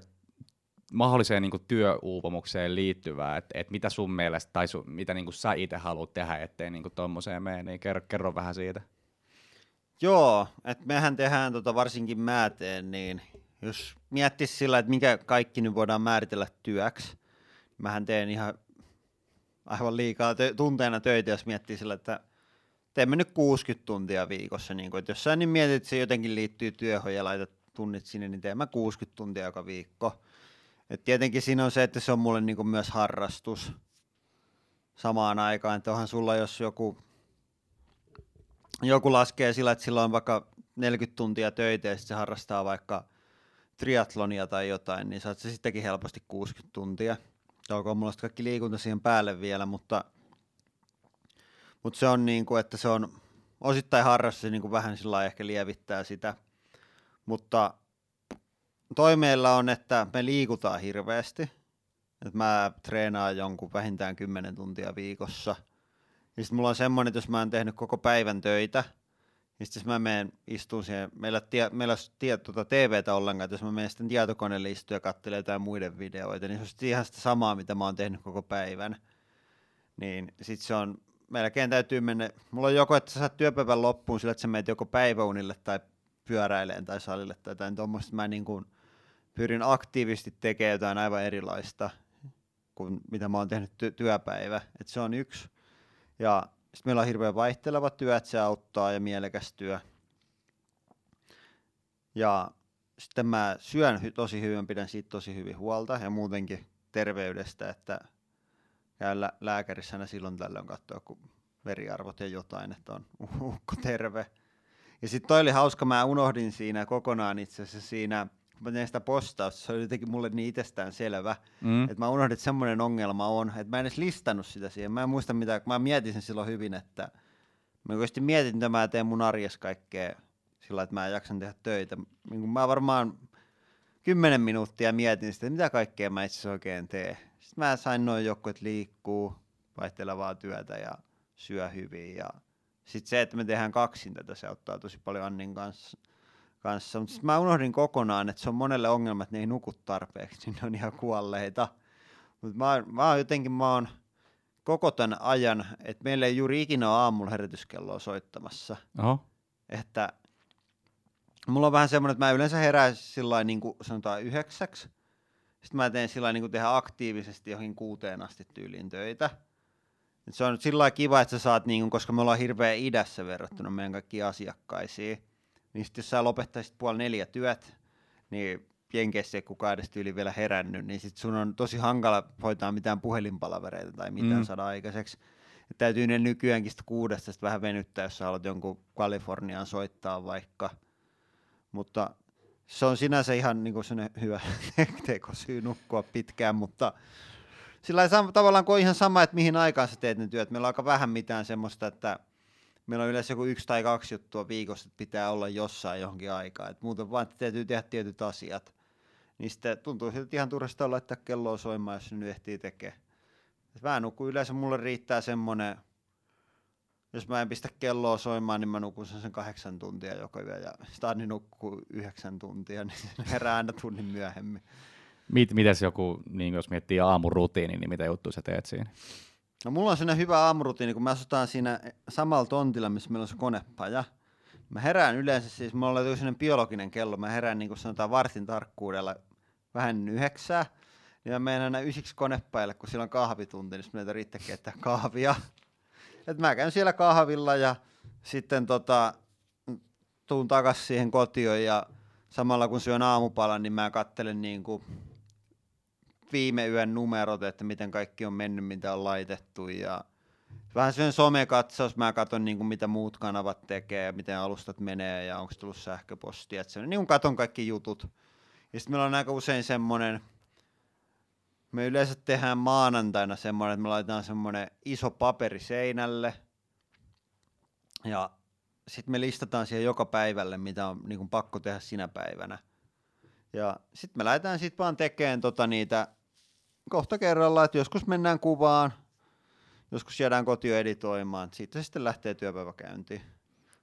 mahdolliseen niin työuupumukseen liittyvää, että et mitä sun mielestä, tai su, mitä niin sä itse haluat tehdä, ettei niin tommoseen mene, niin kerro, kerro vähän siitä. Joo, että mehän tehdään tota, varsinkin mä teen, niin jos miettis sillä, että mikä kaikki nyt voidaan määritellä työksi, mähän teen ihan aivan liikaa tö- tunteena töitä, jos miettii sillä, että teemme nyt 60 tuntia viikossa, niin kun, että jos sä niin mietit, että se jotenkin liittyy työhön ja laitat tunnit sinne, niin teen mä 60 tuntia joka viikko. Et tietenkin siinä on se, että se on mulle niin myös harrastus samaan aikaan, että onhan sulla, jos joku joku laskee sillä, että sillä on vaikka 40 tuntia töitä ja sitten se harrastaa vaikka triatlonia tai jotain, niin saat se sittenkin helposti 60 tuntia. Olkoon mulla kaikki liikunta siihen päälle vielä, mutta, mutta se on niin kuin, että se on osittain harrastus, se niin kuin vähän sillä ehkä lievittää sitä. Mutta toimeilla on, että me liikutaan hirveästi. Että mä treenaan jonkun vähintään 10 tuntia viikossa – ja sitten mulla on semmoinen, että jos mä oon tehnyt koko päivän töitä, niin sitten mä menen istuun siihen, meillä, tie, meillä tie, tuota TVtä ollenkaan, että jos mä menen sitten tietokoneelle istuun ja katselen jotain muiden videoita, niin se olisi ihan sitä samaa, mitä mä oon tehnyt koko päivän. Niin sitten se on, melkein täytyy mennä, mulla on joko, että sä saat työpäivän loppuun sillä, että sä menet joko päiväunille tai pyöräileen tai salille tai jotain tuommoista, mä niin kuin pyrin aktiivisesti tekemään jotain aivan erilaista kuin mitä mä oon tehnyt ty- työpäivä. Et se on yksi. Ja sitten meillä on hirveän vaihteleva työ, että se auttaa ja mielekäs työ. Ja sitten mä syön tosi hyvin, pidän siitä tosi hyvin huolta ja muutenkin terveydestä, että käyn lä- lääkärissä aina silloin tällöin katsoa, kun veriarvot ja jotain, että on ukko terve. Ja sitten toi oli hauska, mä unohdin siinä kokonaan itse asiassa siinä, kun mä tein sitä postausta, se oli jotenkin mulle niin itsestään selvä, Mm. että mä unohdin, että semmoinen ongelma on, että mä en edes listannut sitä siihen. Mä en muista mitä, kun mä mietin sen silloin hyvin, että mä oikeasti mietin, mitä mä teen mun arjessa kaikkea sillä, että mä jaksan tehdä töitä. Niin mä varmaan kymmenen minuuttia mietin sitä, että mitä kaikkea mä itse oikein teen. Sitten mä sain noin joku, että liikkuu, vaihtelevaa työtä ja syö hyvin ja Sitten se, että me tehdään kaksin tätä, se auttaa tosi paljon Annin kanssa. kanssa. Mutta mä unohdin kokonaan, että se on monelle ongelma, että ne ei nuku tarpeeksi, niin ne on ihan kuolleita. Mutta mä, mä oon jotenkin, mä oon koko tämän ajan, että meillä ei juuri ikinä ole aamulla herätyskelloa soittamassa. Oho. Että mulla on vähän semmoinen, että mä yleensä herään sillä niin kuin sanotaan yhdeksäksi. Sitten mä teen sillä niin kuin tehdä aktiivisesti johonkin kuuteen asti tyyliin töitä. Et se on nyt sillä kiva, että sä saat, niin kuin, koska me ollaan hirveän idässä verrattuna meidän kaikkiin asiakkaisiin. Niin sitten jos sä lopettaisit puoli neljä työt, niin Jenkeissä ei kukaan edes tyyli vielä herännyt, niin sit sun on tosi hankala hoitaa mitään puhelinpalavereita tai mitään mm. saada aikaiseksi. Et täytyy ne nykyäänkin sitä kuudesta sit vähän venyttää, jos sä haluat jonkun Kaliforniaan soittaa vaikka. Mutta se on sinänsä ihan niin kuin hyvä tekosyy nukkua pitkään, mutta sillä ei tavallaan kuin ihan sama, että mihin aikaan sä teet ne työt. Meillä on aika vähän mitään semmoista, että meillä on yleensä joku yksi tai kaksi juttua viikossa, että pitää olla jossain johonkin aikaa. Et muuten vaan että täytyy tehdä tietyt asiat. Niin sitten tuntuu siltä, ihan turhasta laittaa kelloa soimaan, jos nyt ehtii tekemään. Mä nukun yleensä, mulle riittää semmonen, jos mä en pistä kelloa soimaan, niin mä nukun sen, sen kahdeksan tuntia joka yö, ja Stani nukkuu yhdeksän tuntia, niin herää aina tunnin myöhemmin. Mit, mites joku, niin jos miettii aamurutiini, niin mitä juttuja sä teet siinä? No mulla on sellainen hyvä aamurutiini, kun mä asutaan siinä samalla tontilla, missä meillä on se konepaja. Mä herään yleensä, siis mulla on sellainen biologinen kello, mä herään niin kuin sanotaan vartin tarkkuudella vähän yhdeksää, niin mä menen aina ysiksi konepajalle, kun siellä on kahvitunti, niin meitä riittää keittää kahvia. Et mä käyn siellä kahvilla ja sitten tota, tuun takaisin siihen kotiin ja samalla kun syön aamupalan, niin mä kattelen niin kuin viime yön numerot, että miten kaikki on mennyt, mitä on laitettu ja vähän sen somekatsaus, mä katson niin kuin mitä muut kanavat tekee ja miten alustat menee ja onko tullut sähköpostia, että niin kuin katon kaikki jutut. Ja sitten meillä on aika usein semmoinen, me yleensä tehdään maanantaina semmoinen, että me laitetaan semmoinen iso paperi seinälle ja sitten me listataan siihen joka päivälle, mitä on niin kuin pakko tehdä sinä päivänä. Ja sitten me lähdetään sitten vaan tekemään tota niitä kohta kerralla, että joskus mennään kuvaan, joskus jäädään kotiin editoimaan, siitä se sitten lähtee työpäivä käyntiin.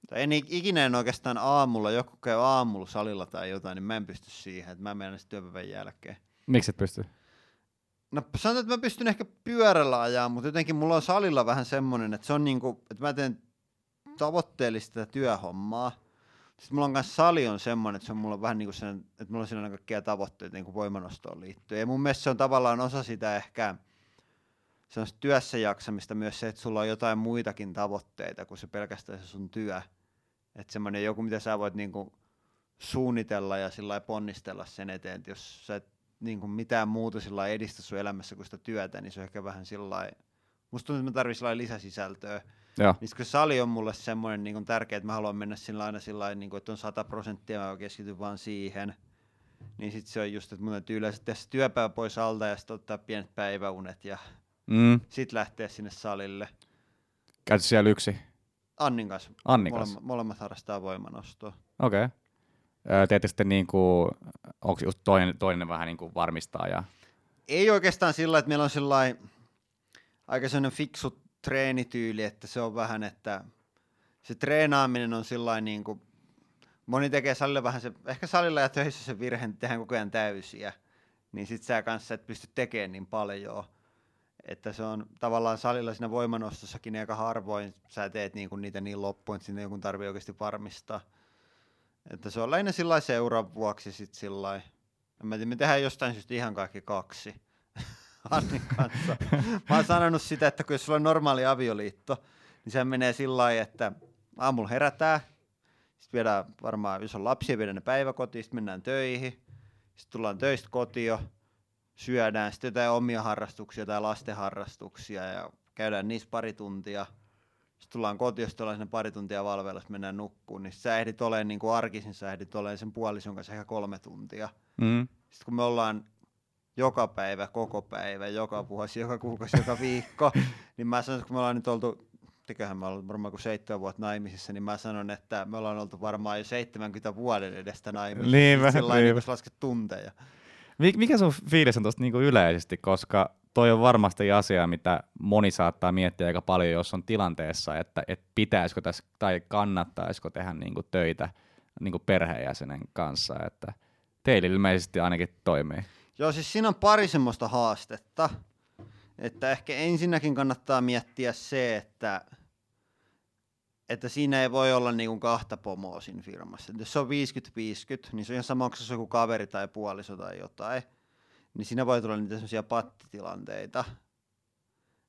Tai en ikinä en oikeastaan aamulla, joku käy aamulla salilla tai jotain, niin mä en pysty siihen, että mä menen sitten työpäivän jälkeen. Miksi et pysty? No sanotaan, että mä pystyn ehkä pyörällä ajaa, mutta jotenkin mulla on salilla vähän semmoinen, että se on niinku, että mä teen tavoitteellista työhommaa. Sitten mulla on myös sali on semmoinen, että se on mulla vähän niin kuin sen, että mulla on siinä kaikkia tavoitteita niin kuin voimanostoon liittyen. Ja mun mielestä se on tavallaan osa sitä ehkä se on työssä jaksamista myös se, että sulla on jotain muitakin tavoitteita kuin se pelkästään se sun työ. Että semmoinen joku, mitä sä voit niin kuin suunnitella ja sillä ponnistella sen eteen, että jos sä et niin kuin mitään muuta sillä edistä sun elämässä kuin sitä työtä, niin se on ehkä vähän sillä musta tuntuu, että mä tarvitsen lisäsisältöä. Joo. Niin kun sali on mulle semmoinen niin tärkeä, että mä haluan mennä sillä aina sillä niin kuin, että on 100 prosenttia, mä keskityn vaan siihen. Niin sitten se on just, että mun täytyy yleensä tehdä työpäivä pois alta ja sitten ottaa pienet päiväunet ja mm. sitten lähteä sinne salille. Käytä siellä yksi? Annin kanssa. Annin kanssa. Molemmat, molemmat harrastaa voimanostoa. Okei. Okay. Sitten niin kuin, onko just toinen, toinen vähän niin kuin varmistaa? Ja... Ei oikeastaan sillä, että meillä on sillä aika sellainen fiksu treenityyli, että se on vähän, että se treenaaminen on sillä niin kuin, moni tekee salilla vähän se, ehkä salilla ja töissä se virhe, tehdään koko ajan täysiä, niin sit sä kanssa et pysty tekemään niin paljon. Että se on tavallaan salilla siinä voimanostossakin aika harvoin sä teet niinku niitä niin loppuun, että sinne joku tarvii oikeasti varmistaa. Että se on lähinnä sillä seuran vuoksi sit sillä Mä tiedä, me tehdään jostain syystä ihan kaikki kaksi. Annin kanssa. Mä oon sanonut sitä, että kun jos sulla on normaali avioliitto, niin se menee sillä että aamulla herätään, sitten viedään varmaan, jos on lapsia, viedään ne päiväkotiin, sitten mennään töihin, sitten tullaan töistä kotiin, syödään, sitten jotain omia harrastuksia tai lasten harrastuksia ja käydään niissä pari tuntia. Sitten tullaan kotiin, jos ollaan sinne pari tuntia valveilla, mennään nukkuun, niin sä ehdit olemaan niin kuin arkisin, sä ehdit olemaan sen puolison kanssa ehkä kolme tuntia. Mm. Sitten kun me ollaan joka päivä, koko päivä, joka vuosi, joka kuukausi, joka viikko, niin mä sanon, että kun me ollaan nyt oltu, teköhän me ollaan varmaan kuin seitsemän vuotta naimisissa, niin mä sanon, että me ollaan oltu varmaan jo 70 vuoden edestä naimisissa. Niin, vähän, niin, niin lasket tunteja. Mikä sun fiilis on tuosta niinku yleisesti, koska toi on varmasti asia, mitä moni saattaa miettiä aika paljon, jos on tilanteessa, että, että pitäisikö tässä tai kannattaisiko tehdä niin kuin töitä niin kuin perheenjäsenen kanssa, että teillä ilmeisesti ainakin toimii. Joo, siis siinä on pari semmoista haastetta, että ehkä ensinnäkin kannattaa miettiä se, että, että siinä ei voi olla niin kuin kahta pomoa siinä firmassa. Et jos se on 50-50, niin se on ihan sama, onko se joku kaveri tai puoliso tai jotain, niin siinä voi tulla niitä semmoisia pattitilanteita.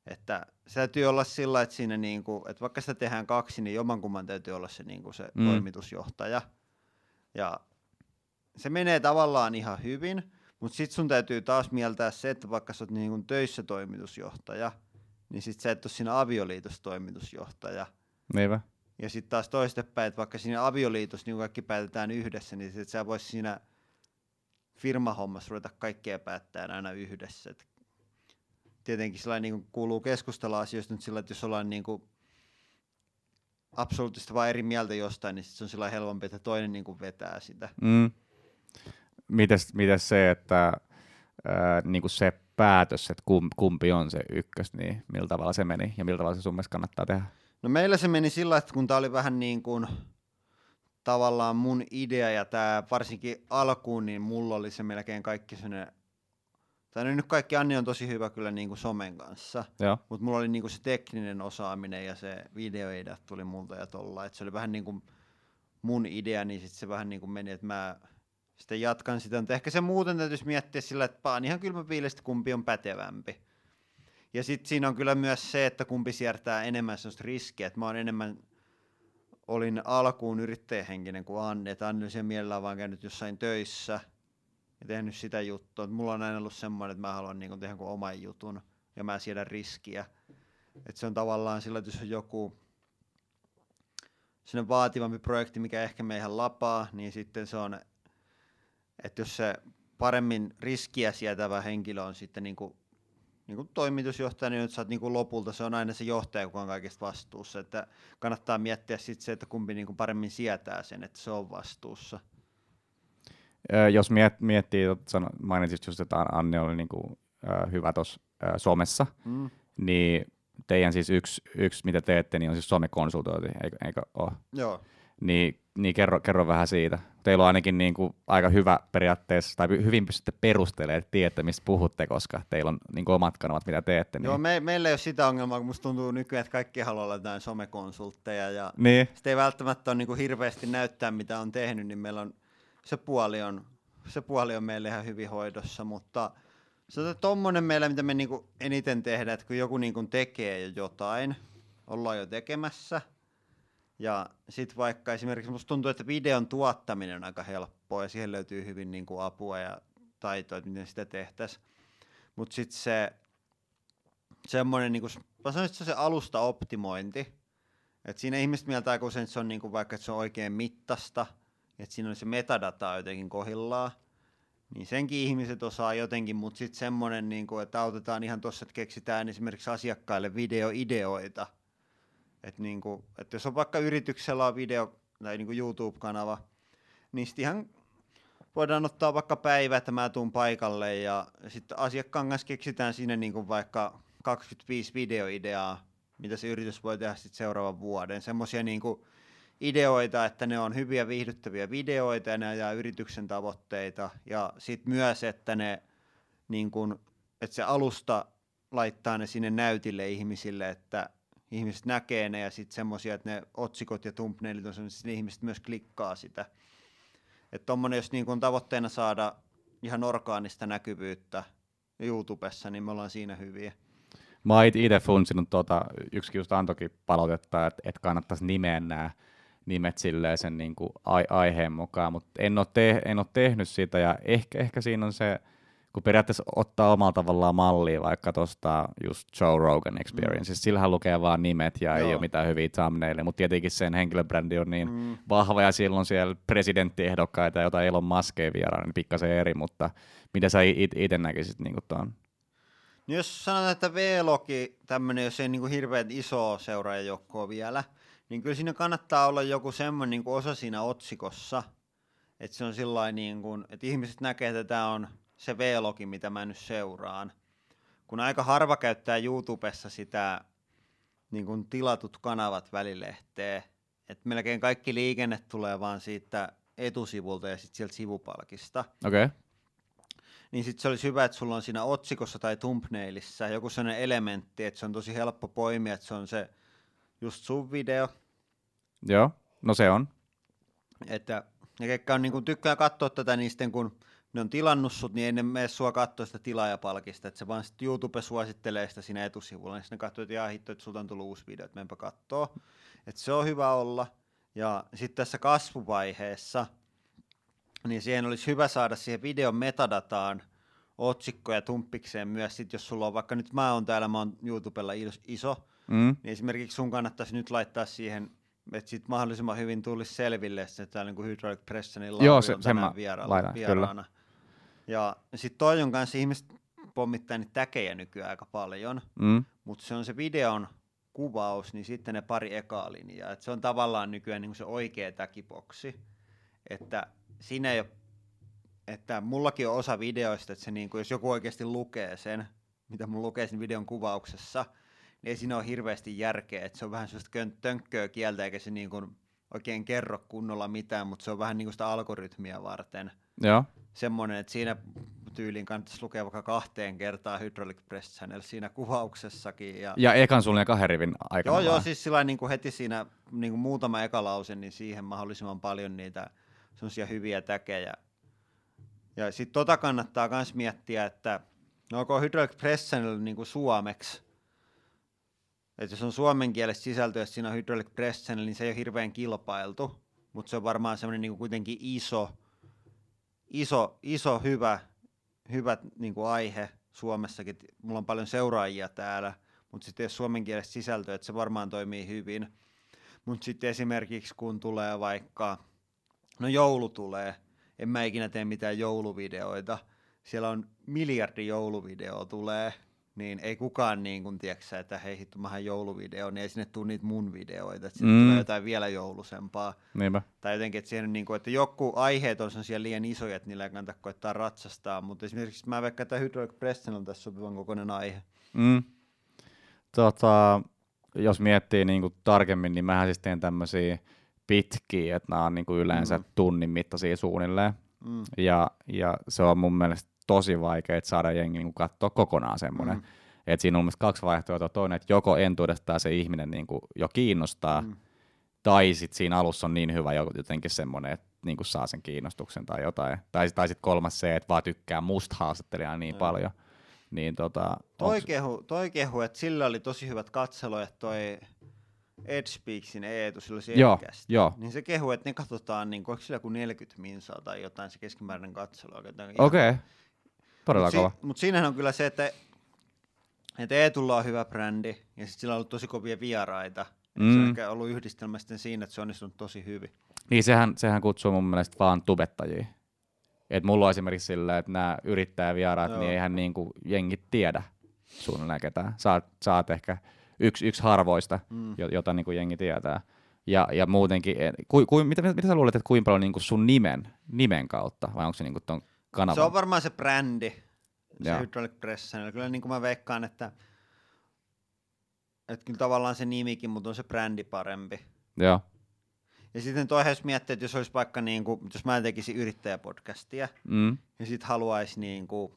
Että se täytyy olla sillä, että siinä niin kuin, että vaikka sitä tehdään kaksi, niin jomankumman täytyy olla se, niin kuin se mm. toimitusjohtaja. Ja se menee tavallaan ihan hyvin, mutta sitten sun täytyy taas mieltää se, että vaikka sä oot niin kuin töissä toimitusjohtaja, niin sit sä et ole siinä avioliitossa toimitusjohtaja. Niinpä. Ja sitten taas toistepäin, että vaikka siinä avioliitossa niin kaikki päätetään yhdessä, niin sit sä vois siinä firmahommassa ruveta kaikkea päättää aina yhdessä. Et tietenkin sillä niin kuuluu keskustella asioista nyt sillä, että jos ollaan niin kuin absoluuttisesti vain eri mieltä jostain, niin sit se on sillä helpompi, että toinen niin kuin vetää sitä. Mm. Mites, mites se, että ää, niin kuin se päätös, että kum, kumpi on se ykkös, niin millä tavalla se meni ja millä tavalla se sun mielestä kannattaa tehdä? No meillä se meni sillä, että kun tämä oli vähän niin kuin tavallaan mun idea ja tämä varsinkin alkuun, niin mulla oli se melkein kaikki sellainen tai no nyt kaikki Anni on tosi hyvä kyllä niin kuin somen kanssa, mutta mulla oli niin kuin se tekninen osaaminen ja se videoidea tuli multa ja tolla, että se oli vähän niin kuin mun idea, niin sitten se vähän niin kuin meni, että mä sitten jatkan sitä, mutta ehkä se muuten täytyisi miettiä sillä, että paan ihan kylmäpiilistä kumpi on pätevämpi. Ja sitten siinä on kyllä myös se, että kumpi siirtää enemmän sellaista riskiä, että mä oon enemmän, olin alkuun yrittäjähenkinen kuin Anne, että Anne oli mielellään vaan käynyt jossain töissä ja tehnyt sitä juttua. Että mulla on aina ollut semmoinen, että mä haluan niin tehdä kuin oman jutun ja mä siedän riskiä. Että se on tavallaan sillä, että jos on joku sinne vaativampi projekti, mikä ehkä meihän lapaa, niin sitten se on että jos se paremmin riskiä sietävä henkilö on sitten niin kuin, niin kuin toimitusjohtaja, niin nyt sä oot niin kuin lopulta, se on aina se johtaja, joka on kaikesta vastuussa, että kannattaa miettiä sitten se, että kumpi niin kuin paremmin sietää sen, että se on vastuussa. Jos miet, miettii, mainitsit just, että Anni oli niin kuin, hyvä tuossa Suomessa, mm. niin teidän siis yksi, yksi, mitä teette, niin on siis somekonsultointi, eikö, eikö ole? Joo. Niin, niin kerro, kerro vähän siitä. Teillä on ainakin niin kuin aika hyvä periaatteessa, tai hyvin pystytte perustelemaan, että tiedätte, mistä puhutte, koska teillä on niin kuin omat kanavat, mitä teette. Niin... Joo, me, meillä ei ole sitä ongelmaa, kun musta tuntuu nykyään, että kaikki haluaa olla jotain somekonsultteja, ja niin. sitten ei välttämättä ole niin kuin hirveästi näyttää, mitä on tehnyt, niin meillä on, se puoli on, se puoli on meille ihan hyvin hoidossa, mutta se on tommonen meillä, mitä me niinku eniten tehdään, että kun joku niinku tekee jo jotain, ollaan jo tekemässä, ja sitten vaikka esimerkiksi musta tuntuu, että videon tuottaminen on aika helppoa ja siihen löytyy hyvin niin kuin apua ja taitoa, että miten sitä tehtäisiin. Mutta sitten se semmoinen, niin kuin, mä sanoisin, että se alusta optimointi, että siinä ihmiset mieltää usein, että se on niin kuin vaikka, että se on oikein mittasta, että siinä on se metadata jotenkin kohillaan, niin senkin ihmiset osaa jotenkin, mutta sitten semmoinen, niin kuin, että autetaan ihan tuossa, että keksitään esimerkiksi asiakkaille videoideoita – et niinku, et jos on vaikka yrityksellä on video tai niinku YouTube-kanava, niin sitten ihan voidaan ottaa vaikka päivä, että mä tuun paikalle ja sitten asiakkaan kanssa keksitään siinä niinku vaikka 25 videoideaa, mitä se yritys voi tehdä sitten seuraavan vuoden. Semmoisia niinku ideoita, että ne on hyviä viihdyttäviä videoita ja ne ajaa yrityksen tavoitteita. Ja sitten myös, että ne niin kun, että se alusta laittaa ne sinne näytille ihmisille, että ihmiset näkee ne ja sitten semmoisia, että ne otsikot ja thumbnailit on semmoisia, että ihmiset myös klikkaa sitä. Että tuommoinen, jos niin on tavoitteena saada ihan orgaanista näkyvyyttä YouTubessa, niin me ollaan siinä hyviä. Mä oon itse funtsinut, tuota, yksi just antokin palautetta, että, että kannattaisi nimeä nämä nimet silleen sen niin kuin aiheen mukaan, mutta en ole, te, en ole tehnyt sitä ja ehkä, ehkä siinä on se, kun periaatteessa ottaa omalla tavallaan mallia vaikka tuosta just Joe Rogan Experience, mm. Sillähän lukee vaan nimet ja Joo. ei ole mitään hyviä thumbnailia, mutta tietenkin sen henkilöbrändi on niin mm. vahva ja silloin siellä presidenttiehdokkaita, jota Elon Musk ei vieraan, niin pikkasen eri, mutta mitä sä itse näkisit niin tuon? No jos sanotaan, että V-logi, tämmöinen, jos ei niin kuin hirveän iso seuraajajoukkoa vielä, niin kyllä siinä kannattaa olla joku semmoinen niin osa siinä otsikossa, että se on sillä niin kuin, että ihmiset näkee, että tämä on se V-logi, mitä mä nyt seuraan. kun aika harva käyttää YouTubessa sitä niin kuin tilatut kanavat välilehteä, että melkein kaikki liikenne tulee vaan siitä etusivulta ja sitten sieltä sivupalkista. Okei. Okay. Niin sitten se olisi hyvä, että sulla on siinä otsikossa tai thumbnailissa joku sellainen elementti, että se on tosi helppo poimia, että se on se just sun video. Joo, no se on. Että ne ketkä on, niin kun tykkää katsoa tätä, niin sitten kun ne on tilannut sut, niin ei ne mene sua katsoa sitä tilaajapalkista, että se vaan sitten YouTube suosittelee sitä siinä etusivulla, niin sitten ne katsoo, että jaa hitto, että sulta on tullut uusi video, että menpä kattoo. Että se on hyvä olla. Ja sitten tässä kasvuvaiheessa, niin siihen olisi hyvä saada siihen videon metadataan otsikko ja tumppikseen myös, sit jos sulla on vaikka nyt mä oon täällä, mä oon YouTubella iso, mm. niin esimerkiksi sun kannattaisi nyt laittaa siihen että sitten mahdollisimman hyvin tulisi selville, että täällä niin Hydraulic Pressionin Lauri Joo, se, on tänään vieraana. Laitan, vieraana. Kyllä. Ja sitten toi on kanssa ihmiset pommittaa niitä täkejä nykyään aika paljon, mm. mutta se on se videon kuvaus, niin sitten ne pari ekaa linjaa. Et se on tavallaan nykyään niin se oikea täkiboksi, että siinä ei ole, että mullakin on osa videoista, että se niin kuin, jos joku oikeasti lukee sen, mitä mun lukee sen videon kuvauksessa, niin ei siinä ole hirveästi järkeä, että se on vähän sellaista tönkköä kieltä, eikä se niin kuin oikein kerro kunnolla mitään, mutta se on vähän niin kuin sitä algoritmia varten. Joo. Semmoinen, että siinä tyyliin kannattaisi lukea vaikka kahteen kertaan Hydraulic Press Channel siinä kuvauksessakin. Ja, ja ekan sulle kahden rivin aikana Joo, joo, siis sillä niin kuin heti siinä niin kuin muutama ekalause, niin siihen mahdollisimman paljon niitä semmoisia hyviä täkejä. Ja sitten tota kannattaa myös miettiä, että no onko Hydraulic Press Channel niin kuin suomeksi, että jos on suomen kielessä sisältöä, siinä on Hydraulic Press Channel, niin se ei ole hirveän kilpailtu, mutta se on varmaan semmoinen niin kuitenkin iso, iso, iso hyvä, hyvä niin kuin aihe Suomessakin. Mulla on paljon seuraajia täällä, mutta sitten jos suomen kielessä sisältöä, että se varmaan toimii hyvin. Mutta sitten esimerkiksi kun tulee vaikka, no joulu tulee, en mä ikinä tee mitään jouluvideoita, siellä on miljardi jouluvideoa tulee, niin ei kukaan niin kuin, tiedätkö, että hei hittu, mähän jouluvideo, niin ei sinne tule niitä mun videoita, että sinne mm. tulee jotain vielä joulusempaa. Niinpä. Tai jotenkin, että, siihen, niin kuin, että joku aiheet on sellaisia liian isoja, että niillä ei kannata koittaa ratsastaa, mutta esimerkiksi mä vaikka tämä Hydraulic Preston on tässä sopivan kokoinen aihe. Mm. Tota, jos miettii niin kuin tarkemmin, niin mähän siis teen tämmöisiä pitkiä, että nämä on niin kuin yleensä mm. tunnin mittaisia suunnilleen. Mm. Ja, ja se on mun mielestä tosi vaikea saada jengi niin katsoa kokonaan semmoinen. Mm. Et siinä on mielestäni kaksi vaihtoehtoa. Toinen, että joko entuudestaan se ihminen niin kuin jo kiinnostaa, mm. tai sitten siinä alussa on niin hyvä jotenkin semmoinen, että niin kuin saa sen kiinnostuksen tai jotain. Tai, tai sitten kolmas se, että vaan tykkää musta haastattelijaa niin mm. paljon. Niin tota, toi, onks... kehu, toi kehu, että sillä oli tosi hyvät katseluja, toi Speaksin Eetu, sillä se joo, joo. niin se kehu, että ne katsotaan, niin onko sillä kuin 40 minsaa tai jotain se keskimääräinen katselu. Okei. Okay. Todella mut kova. Si- Mutta siinähän on kyllä se, että, että Eetulla on hyvä brändi, ja sitten sillä on ollut tosi kovia vieraita. Mm. Se on ehkä ollut yhdistelmä sitten siinä, että se on onnistunut tosi hyvin. Niin, sehän, sehän kutsuu mun mielestä vaan tubettajia. Et mulla on esimerkiksi sillä, että nämä yrittäjävieraat, niin eihän niinku jengit tiedä suunnilleen ketään. Saat, saat ehkä yksi, yksi harvoista, mm. jota niinku jengi tietää. Ja, ja muutenkin, ku, ku, mitä, mitä sä luulet, että kuinka paljon niinku sun nimen, nimen kautta, vai onko se niinku ton kanavan. Se on varmaan se brändi, se Joo. Hydraulic Press. Kyllä niin kuin mä veikkaan, että, että kyllä tavallaan se nimikin, mutta on se brändi parempi. Joo. Ja sitten toinen, jos miettii, että jos olisi vaikka, niin kuin, jos mä tekisin yrittäjäpodcastia, mm. ja sitten haluaisi niin kuin,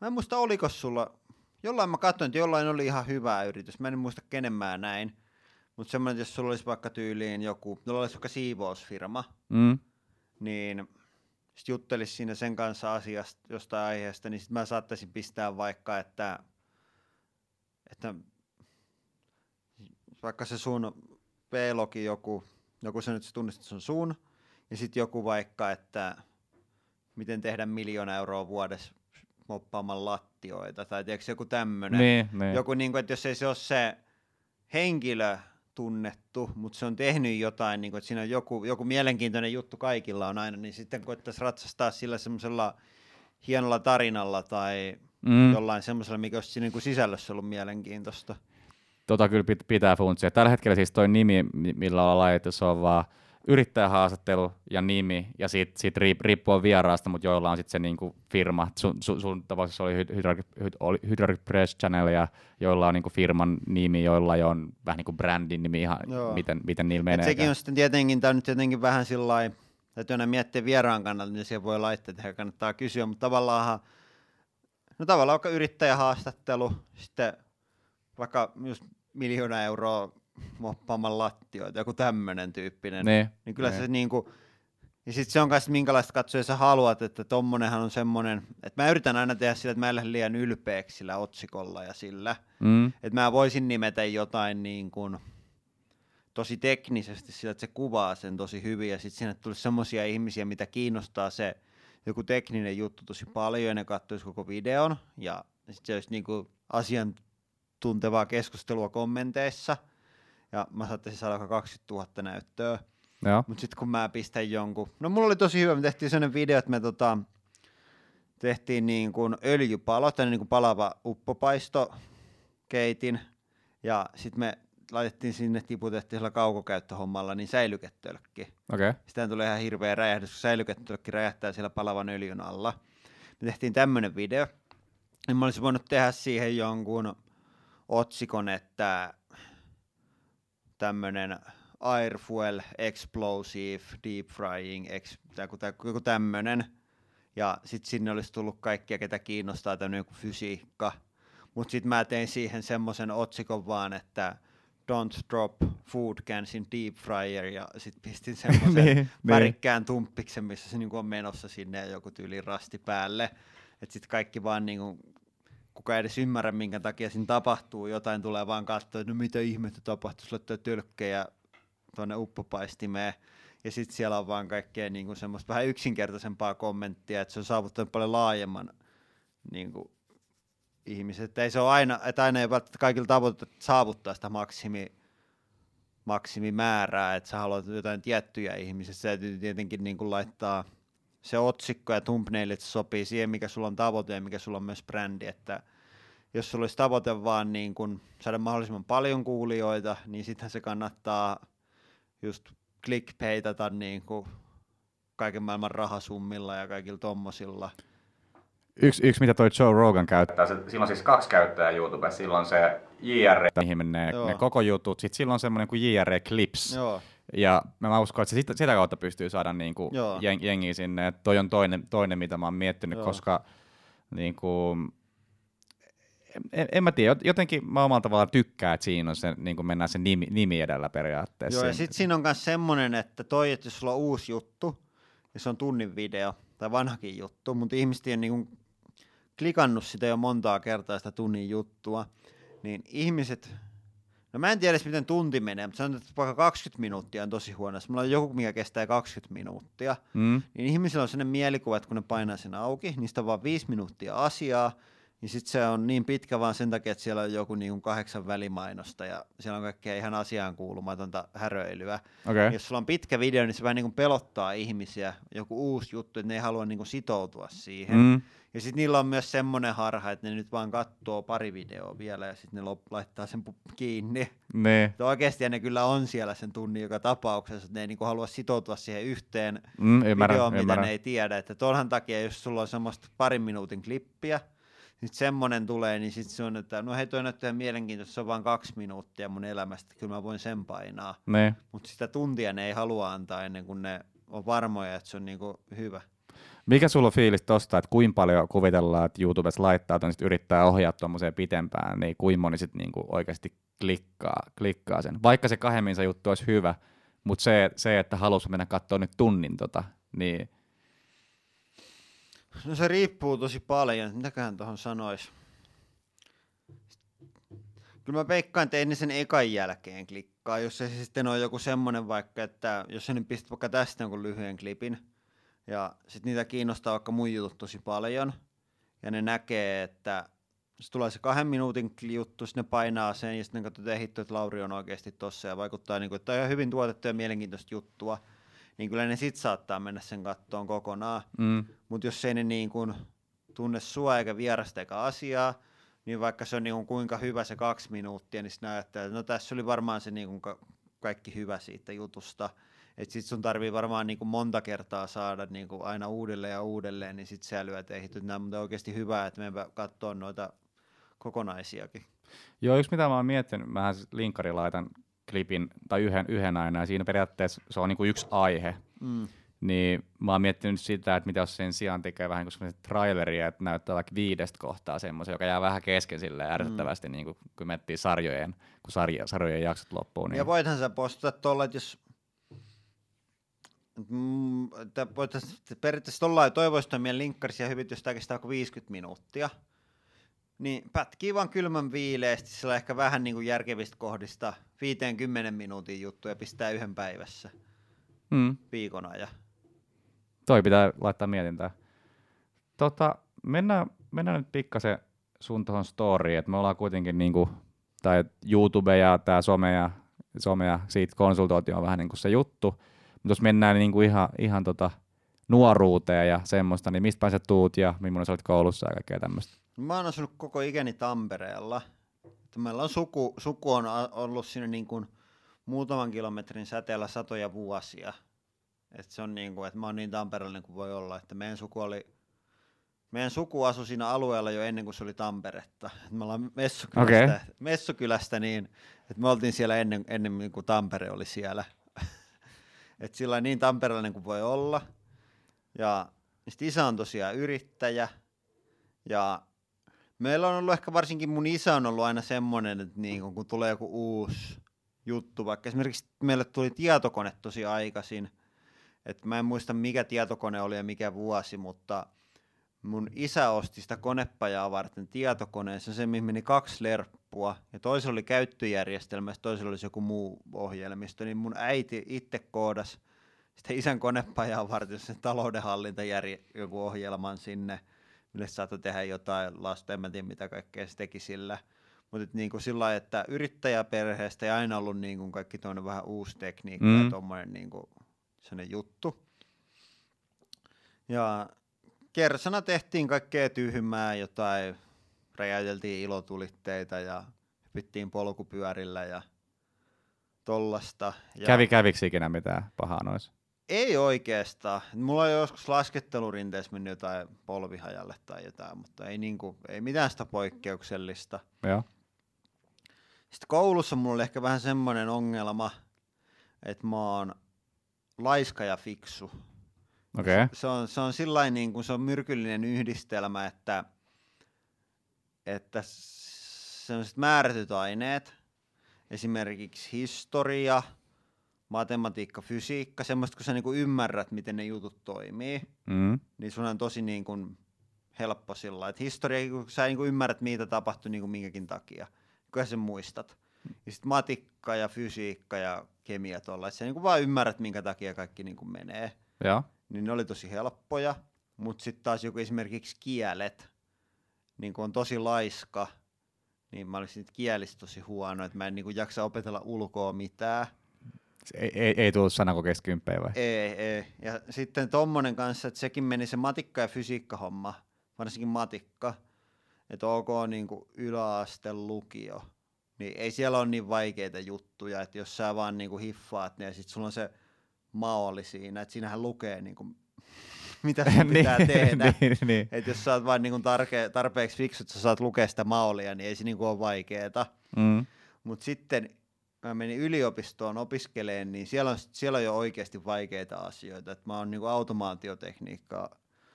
mä en muista oliko sulla, jollain mä katsoin, että jollain oli ihan hyvä yritys, mä en muista kenen mä näin, mutta semmoinen, jos sulla olisi vaikka tyyliin joku, jolla olisi vaikka siivousfirma, mm. niin sitten juttelisi siinä sen kanssa asiasta, jostain aiheesta, niin sitten mä saattaisin pistää vaikka, että, että vaikka se sun V-logi joku, joku se nyt se tunnistat, sun, ja sitten joku vaikka, että miten tehdä miljoona euroa vuodessa moppaamaan lattioita, tai tiedätkö joku tämmöinen. Niin, niin. Joku, niin kuin, että jos ei se ole se henkilö, tunnettu, mutta se on tehnyt jotain, niin kuin, että siinä on joku, joku mielenkiintoinen juttu kaikilla on aina, niin sitten koettaisiin ratsastaa sillä semmoisella hienolla tarinalla tai mm. jollain semmoisella, mikä olisi siinä niin kuin sisällössä ollut mielenkiintoista. Tota kyllä pitää funtsia. Tällä hetkellä siis toi nimi, millä ollaan laitettu, se on vaan yrittäjähaastattelu ja nimi, ja siitä, siitä riippuu vieraasta, mutta joilla on sitten se niinku firma. Sun, sun, sun tapauksessa oli Hydraulic, Hydraulic Press Channel, ja joilla on niinku firman nimi, joilla on vähän niin kuin brändin nimi, ihan miten, miten niillä menee. Et sekin on sitten tietenkin, tämä on nyt jotenkin vähän sillä lailla, täytyy aina miettiä vieraan kannalta, niin siihen voi laittaa, että kannattaa kysyä, mutta tavallaan, no tavallaan vaikka yrittäjähaastattelu, sitten vaikka just miljoona euroa moppaamaan lattioita, joku tämmöinen tyyppinen, ne, niin kyllä ne. se niinku, ja sitten se on myös minkälaista katsoja sä haluat, että tommonenhan on semmoinen, että mä yritän aina tehdä sillä, että mä en lähde liian ylpeäksi sillä otsikolla ja sillä, mm. että mä voisin nimetä jotain niin kuin, tosi teknisesti sillä, että se kuvaa sen tosi hyvin ja sitten sinne tulisi semmoisia ihmisiä, mitä kiinnostaa se joku tekninen juttu tosi paljon ja ne katsoisi koko videon ja sitten se olisi niin kuin asiantuntevaa keskustelua kommenteissa ja mä saattaisin saada 20 000 näyttöä. Mutta sitten kun mä pistän jonkun, no mulla oli tosi hyvä, me tehtiin sellainen video, että me tota, tehtiin niin kuin öljypalo, niin kuin palava uppopaisto keitin, ja sitten me laitettiin sinne, tiputettiin sillä kaukokäyttöhommalla, niin säilyketölkki. Okay. Sitä tulee ihan hirveä räjähdys, kun säilyketölkki räjähtää siellä palavan öljyn alla. Me tehtiin tämmöinen video, niin mä olisin voinut tehdä siihen jonkun otsikon, että tämmöinen air fuel explosive deep frying, ex, joku tämmöinen. Ja sitten sinne olisi tullut kaikkia, ketä kiinnostaa tämmöinen fysiikka. Mutta sitten mä tein siihen semmoisen otsikon vaan, että don't drop food cans in deep fryer ja sitten pistin semmoisen niin, niin. värikkään tumppiksen, missä se niinku on menossa sinne ja joku tyyli rasti päälle. Että sitten kaikki vaan niinku, kuka ei edes ymmärrä, minkä takia siinä tapahtuu, jotain tulee vaan katsoa, että no mitä ihmettä tapahtuu, tuo tölkkejä tuonne uppopaistimeen. Ja sitten siellä on vaan kaikkea niinku semmoista vähän yksinkertaisempaa kommenttia, että se on saavuttanut paljon laajemman niinku, ihmiset. Että ei se ole aina, että aina ei välttämättä kaikilla tavoittaa saavuttaa sitä maksimi, maksimimäärää, että sä haluat jotain tiettyjä ihmisiä. Se täytyy tietenkin niin kuin laittaa se otsikko ja thumbnailit sopii siihen, mikä sulla on tavoite ja mikä sulla on myös brändi, että jos sulla olisi tavoite vaan niin kuin saada mahdollisimman paljon kuulijoita, niin sittenhän se kannattaa just clickbaitata niin kuin kaiken maailman rahasummilla ja kaikilla tommosilla – Yksi, yksi, mitä toi Joe Rogan käyttää, se, silloin siis kaksi käyttäjää YouTubessa, silloin se JR, mihin menee ne koko jutut, sitten silloin on semmoinen kuin JR Clips. Joo. Ja mä uskon, että se sitä, sitä kautta pystyy saada niin kuin jeng, jengiä sinne. Et toi on toinen, toinen, mitä mä oon miettinyt, Joo. koska niin kuin, en, en mä tiedä, jotenkin mä omalla tavalla tykkään, että siinä on se, niin kuin mennään se nimi, nimi edellä periaatteessa. Joo, ja sitten siinä on myös semmoinen, että toi, että jos sulla on uusi juttu, ja se on tunnin video, tai vanhakin juttu, mutta ihmiset ei niin kuin klikannut sitä jo montaa kertaa sitä tunnin juttua, niin ihmiset, no mä en tiedä miten tunti menee, mutta sanotaan, että vaikka 20 minuuttia on tosi huono, jos mulla on joku, mikä kestää 20 minuuttia, mm. niin ihmisillä on sellainen mielikuva, että kun ne painaa sen auki, sitä on vaan 5 minuuttia asiaa, niin sitten se on niin pitkä vaan sen takia, että siellä on joku niin kuin kahdeksan välimainosta ja siellä on kaikkea ihan asiaan kuulumatonta häröilyä. Okay. Jos sulla on pitkä video, niin se vähän niin kuin pelottaa ihmisiä, joku uusi juttu, että ne ei halua niin kuin sitoutua siihen. Mm. Ja sitten niillä on myös semmoinen harha, että ne nyt vaan katsoo pari videoa vielä ja sitten ne laittaa sen kiinni. Ne. Oikeasti ne kyllä on siellä sen tunnin joka tapauksessa, että ne ei niinku halua sitoutua siihen yhteen mm, ymmärrän, videoon, mitä ymmärrän. ne ei tiedä. Että tuollahan takia, jos sulla on semmoista parin minuutin klippiä, sitten semmoinen tulee, niin sitten se on, että no hei toi näyttää mielenkiintoista, se on vain kaksi minuuttia mun elämästä, kyllä mä voin sen painaa. Mutta sitä tuntia ne ei halua antaa ennen kuin ne on varmoja, että se on niinku hyvä. Mikä sulla on fiilis tosta, että kuinka paljon kuvitellaan, että YouTubessa laittaa tai yrittää ohjaa tuommoiseen pitempään, niin kuinka moni sitten niinku oikeasti klikkaa, klikkaa sen. Vaikka se kahemminsa juttu olisi hyvä, mutta se, se että halusi mennä katsoa nyt tunnin tota, niin... No se riippuu tosi paljon, mitäköhän tuohon sanoisi. Kyllä mä veikkaan, että ennen sen ekan jälkeen klikkaa, jos se sitten on joku semmoinen vaikka, että jos se nyt pistät vaikka tästä jonkun lyhyen klipin, ja sitten niitä kiinnostaa vaikka mun jutut tosi paljon. Ja ne näkee, että se tulee se kahden minuutin juttu, sitten ne painaa sen ja sitten ne katsoo, että että Lauri on oikeasti tossa ja vaikuttaa, niin kuin, että on ihan hyvin tuotettu ja mielenkiintoista juttua. Niin kyllä ne sit saattaa mennä sen kattoon kokonaan. Mm. Mutta jos ei ne niin kuin tunne sua eikä vierasta eikä asiaa, niin vaikka se on niin kuin kuinka hyvä se kaksi minuuttia, niin sitten ajattelee, että no tässä oli varmaan se niin kuin kaikki hyvä siitä jutusta että sit sun tarvii varmaan niin kuin monta kertaa saada niin kuin aina uudelleen ja uudelleen, niin sit sä lyöt ehity. Nämä on oikeasti hyvä, että me katsoa noita kokonaisiakin. Joo, yksi mitä mä oon miettinyt, mä linkkari laitan klipin, tai yhden, yhden aina, ja siinä periaatteessa se on niin kuin yksi aihe. Mm. Niin mä oon miettinyt sitä, että mitä jos sen sijaan tekee vähän kuin traileria, että näyttää vaikka viidestä kohtaa semmoisen, joka jää vähän kesken sille ärsyttävästi, mm. niin kuin, kun miettii sarjojen, kun sarja, sarjojen jaksot loppuu. Niin... Ja voithan sä postata tuolla, että jos Mm, periaatteessa tuollain toivoisi meidän linkkarisia hyvitys kestää 50 minuuttia. Niin pätkii vaan kylmän viileesti, sillä ehkä vähän niin kuin järkevistä kohdista 50 minuutin juttuja pistää yhden päivässä mm. viikon ajan. Toi pitää laittaa mietintää. Tota, mennään, mennään nyt pikkasen sun tuohon storyin, että me ollaan kuitenkin niin kuin, tai YouTube ja tämä some ja, some ja siitä konsultointi on vähän niin kuin se juttu, mutta jos mennään niin kuin ihan, ihan tota nuoruuteen ja semmoista, niin mistä sä tuut ja millainen sä olit koulussa ja kaikkea tämmöistä? Mä oon asunut koko ikäni Tampereella. Meillä on suku, suku on ollut siinä niin kuin muutaman kilometrin säteellä satoja vuosia. Et se on niin kuin, että mä oon niin Tampereella kuin voi olla, että meidän suku oli meidän suku asui siinä alueella jo ennen kuin se oli Tamperetta. Me ollaan Messukylästä, okay. Messukylästä niin, että me oltiin siellä ennen, ennen kuin Tampere oli siellä. Et sillä niin tamperelainen kuin voi olla. Ja sitten isä on tosiaan yrittäjä. Ja meillä on ollut ehkä varsinkin mun isä on ollut aina semmoinen, että niin kun, kun tulee joku uusi juttu, vaikka esimerkiksi meille tuli tietokone tosi aikaisin, että mä en muista mikä tietokone oli ja mikä vuosi, mutta mun isä osti sitä konepajaa varten tietokoneen, se mihin meni kaksi lerppua, ja toisella oli käyttöjärjestelmä, ja toisella olisi joku muu ohjelmisto, niin mun äiti itse koodas sitten isän konepajaa varten sen taloudenhallintajärje, joku ohjelman sinne, mille saattoi tehdä jotain lasta, en mä tiedä mitä kaikkea se teki sillä. Mutta niin kuin sillä lailla, että yrittäjäperheestä ei aina ollut niin kuin kaikki tuonne vähän uusi tekniikka mm. ja tuommoinen niin kuin juttu. Ja kersana tehtiin kaikkea tyhmää, jotain räjäyteltiin ilotulitteita ja hypittiin polkupyörillä ja tollasta. Ja... Kävi käviksi ikinä mitään pahaa noissa? Ei oikeastaan. Mulla on joskus laskettelurinteessä mennyt jotain polvihajalle tai jotain, mutta ei, niinku, ei mitään sitä poikkeuksellista. Joo. Sitten koulussa mulla oli ehkä vähän semmoinen ongelma, että mä oon laiska ja fiksu. Okay. Se, on, se on sillain niin kuin se on myrkyllinen yhdistelmä, että, että sellaiset määrätyt aineet, esimerkiksi historia, matematiikka, fysiikka, semmoista, kun sä niin kuin ymmärrät, miten ne jutut toimii, mm. niin sun on tosi niin kuin helppo sillä että historia, kun sä niin kuin ymmärrät, mitä tapahtui niin kuin minkäkin takia, kun sä muistat. Ja sitten matikka ja fysiikka ja kemia tuolla, että sä niin kuin vaan ymmärrät, minkä takia kaikki niin kuin menee. Ja. Niin ne oli tosi helppoja, mutta sitten taas joku esimerkiksi kielet, niin kuin on tosi laiska, niin mä olisin kielistä tosi huono, että mä en niin kuin jaksa opetella ulkoa mitään. Ei, ei, ei tullut sanakokeista kymppejä vai? Ei, ei. Ja sitten tommonen kanssa, että sekin meni se matikka- ja fysiikka-homma, varsinkin matikka, että ok niin kuin yläaste lukio, niin ei siellä ole niin vaikeita juttuja, että jos sä vaan niin kuin hiffaat, niin sitten sulla on se maoli siinä, että siinähän lukee niin kuin, mitä sun niin, pitää tehdä. niin, niin. Että jos sä oot vain niin kuin tarke, tarpeeksi fiksu, että sä saat lukea sitä maolia, niin ei se niin kuin ole vaikeeta. Mm. Mutta sitten mä menin yliopistoon opiskeleen, niin siellä on, siellä on jo oikeasti vaikeita asioita. Et mä oon niin automaatiotekniikkaa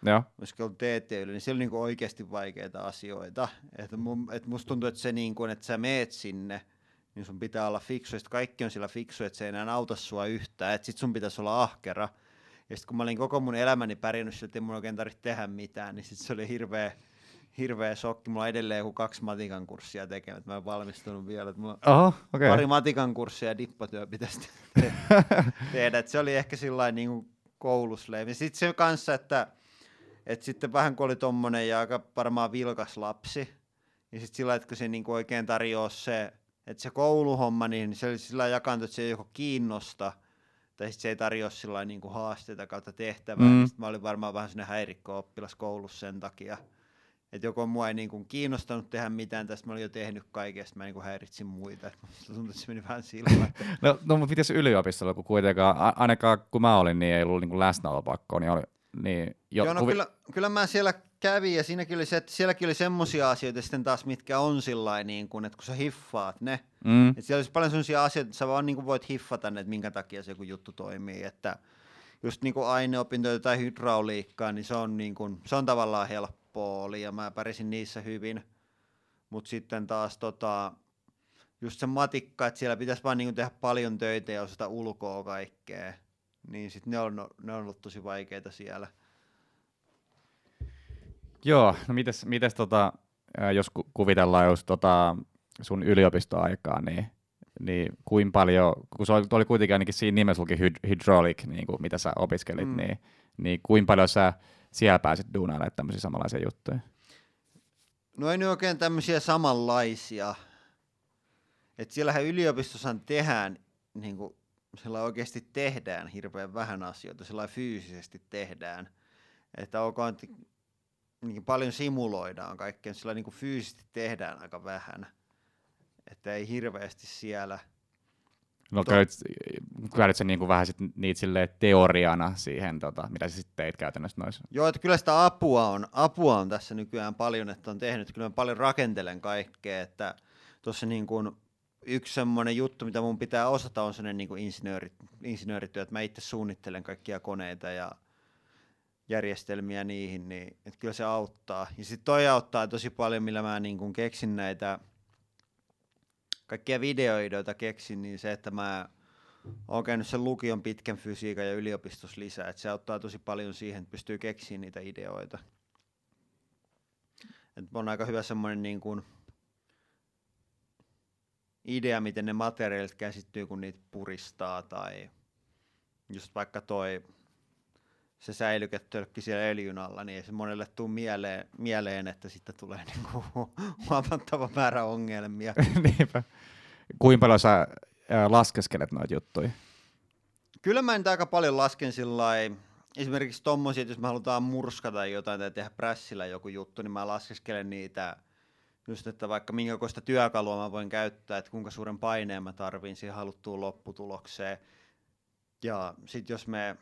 Joo. opiskellut TTYllä, niin siellä on niin oikeasti vaikeita asioita. Et mun, et musta tuntuu, että se niin kuin, että sä meet sinne, niin sun pitää olla fiksu, ja kaikki on sillä fiksu, että se ei enää auta sua yhtään, että sit sun pitäisi olla ahkera. Ja sitten kun mä olin koko mun elämäni pärjännyt sillä, että ei mun oikein tarvitse tehdä mitään, niin sit se oli hirveä, hirveä shokki. Mulla on edelleen joku kaksi matikan kurssia tekemät. Mä en valmistunut vielä. Että mulla Oho, okay. Pari matikan kurssia ja dippatyö pitäisi tehdä. Et se oli ehkä sillä niin koulusleivi. Sitten se kanssa, että, että sitten vähän kun oli tommonen ja aika varmaan vilkas lapsi, niin sitten sillä että kun se niin oikein tarjoaa se, että se kouluhomma, niin se oli sillä jakantu, että se ei joko kiinnosta, tai sitten se ei tarjoa sillä niin haasteita kautta tehtävää, mm. niin mä olin varmaan vähän sinne häirikko oppilas koulussa sen takia. Että joko mua ei niin kuin kiinnostanut tehdä mitään, tästä mä olin jo tehnyt kaikesta, mä niin kuin häiritsin muita, että tuntuu, että se meni vähän silmään. no, no mutta pitäisi yliopistolla, kun kuitenkaan, ainakaan kun mä olin, niin ei ollut niin kuin läsnäolopakkoa, niin oli, niin jo, Joo, no kyllä, kyllä mä siellä kävin ja siinäkin oli se, että sielläkin oli semmoisia asioita sitten taas, mitkä on sillä niin kuin, että kun sä hiffaat ne, mm. että siellä olisi paljon semmoisia asioita, että sä vaan niin kuin voit hiffata ne, että minkä takia se joku juttu toimii, että just niin kuin aineopintoja tai hydrauliikkaa, niin se on, niin kuin, se on tavallaan helppoa oli ja mä pärjäsin niissä hyvin, mutta sitten taas tota, just se matikka, että siellä pitäisi vaan niin kuin tehdä paljon töitä ja osata ulkoa kaikkea, niin sitten ne on, ne on ollut tosi vaikeita siellä. Joo, no mites, mites tota, jos ku, kuvitellaan just tota sun yliopistoaikaa, niin, niin kuin paljon, kun se oli, oli kuitenkin ainakin siinä nimessä luki hydraulic, niin kuin mitä sä opiskelit, mm. niin, niin kuin paljon sä siellä pääsit duunailemaan tämmöisiä samanlaisia juttuja? No ei ne oikein tämmöisiä samanlaisia. että siellähän yliopistossa tehdään, niin kuin, sillä oikeasti tehdään hirveän vähän asioita, sillä fyysisesti tehdään. Että onko niin paljon simuloidaan kaikkea, sillä niin kuin fyysisesti tehdään aika vähän. Että ei hirveästi siellä. No to- käytit sä niin kuin vähän sit niitä teoriana siihen, tota, mitä sä sitten teit käytännössä noissa? Joo, että kyllä sitä apua on, apua on tässä nykyään paljon, että on tehnyt, kyllä mä paljon rakentelen kaikkea, että tuossa niin kuin yksi semmoinen juttu, mitä mun pitää osata, on sellainen niin kuin insinööri, insinöörityö, että mä itse suunnittelen kaikkia koneita ja järjestelmiä niihin, niin että kyllä se auttaa. Ja sitten toi auttaa tosi paljon, millä mä niin kun keksin näitä kaikkia videoita, keksin, niin se, että mä oon käynyt sen lukion pitkän fysiikan ja yliopistossa lisää, että se auttaa tosi paljon siihen, että pystyy keksimään niitä ideoita. Et on aika hyvä semmoinen niin kuin idea, miten ne materiaalit käsittyy, kun niitä puristaa, tai just vaikka toi se säilyketölkki siellä öljyn alla, niin ei se monelle tule mieleen, mieleen että sitten tulee niinku huomattava määrä ongelmia. Niinpä. Kuinka paljon sä laskeskelet noita juttuja? Kyllä mä nyt aika paljon lasken sillä esimerkiksi tommosia, että jos me halutaan murskata jotain tai tehdä prässillä joku juttu, niin mä laskeskelen niitä just, että vaikka minkä koista työkalua mä voin käyttää, että kuinka suuren paineen mä tarviin siihen haluttuun lopputulokseen. Ja sitten jos me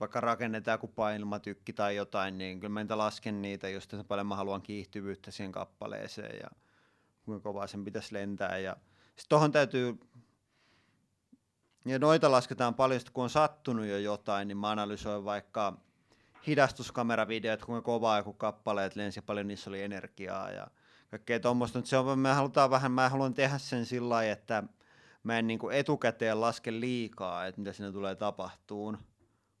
vaikka rakennetaan joku painilmatykki tai jotain, niin kyllä mä niitä lasken niitä, just että paljon mä haluan kiihtyvyyttä siihen kappaleeseen ja kuinka kovaa sen pitäisi lentää. Ja sitten tuohon täytyy, ja noita lasketaan paljon, kun on sattunut jo jotain, niin mä analysoin vaikka hidastuskameravideot, kuinka kovaa joku kappaleet lensi paljon niissä oli energiaa ja kaikkea tuommoista. Se on, me halutaan vähän, mä haluan tehdä sen sillä lailla, että mä en niin etukäteen laske liikaa, että mitä siinä tulee tapahtuun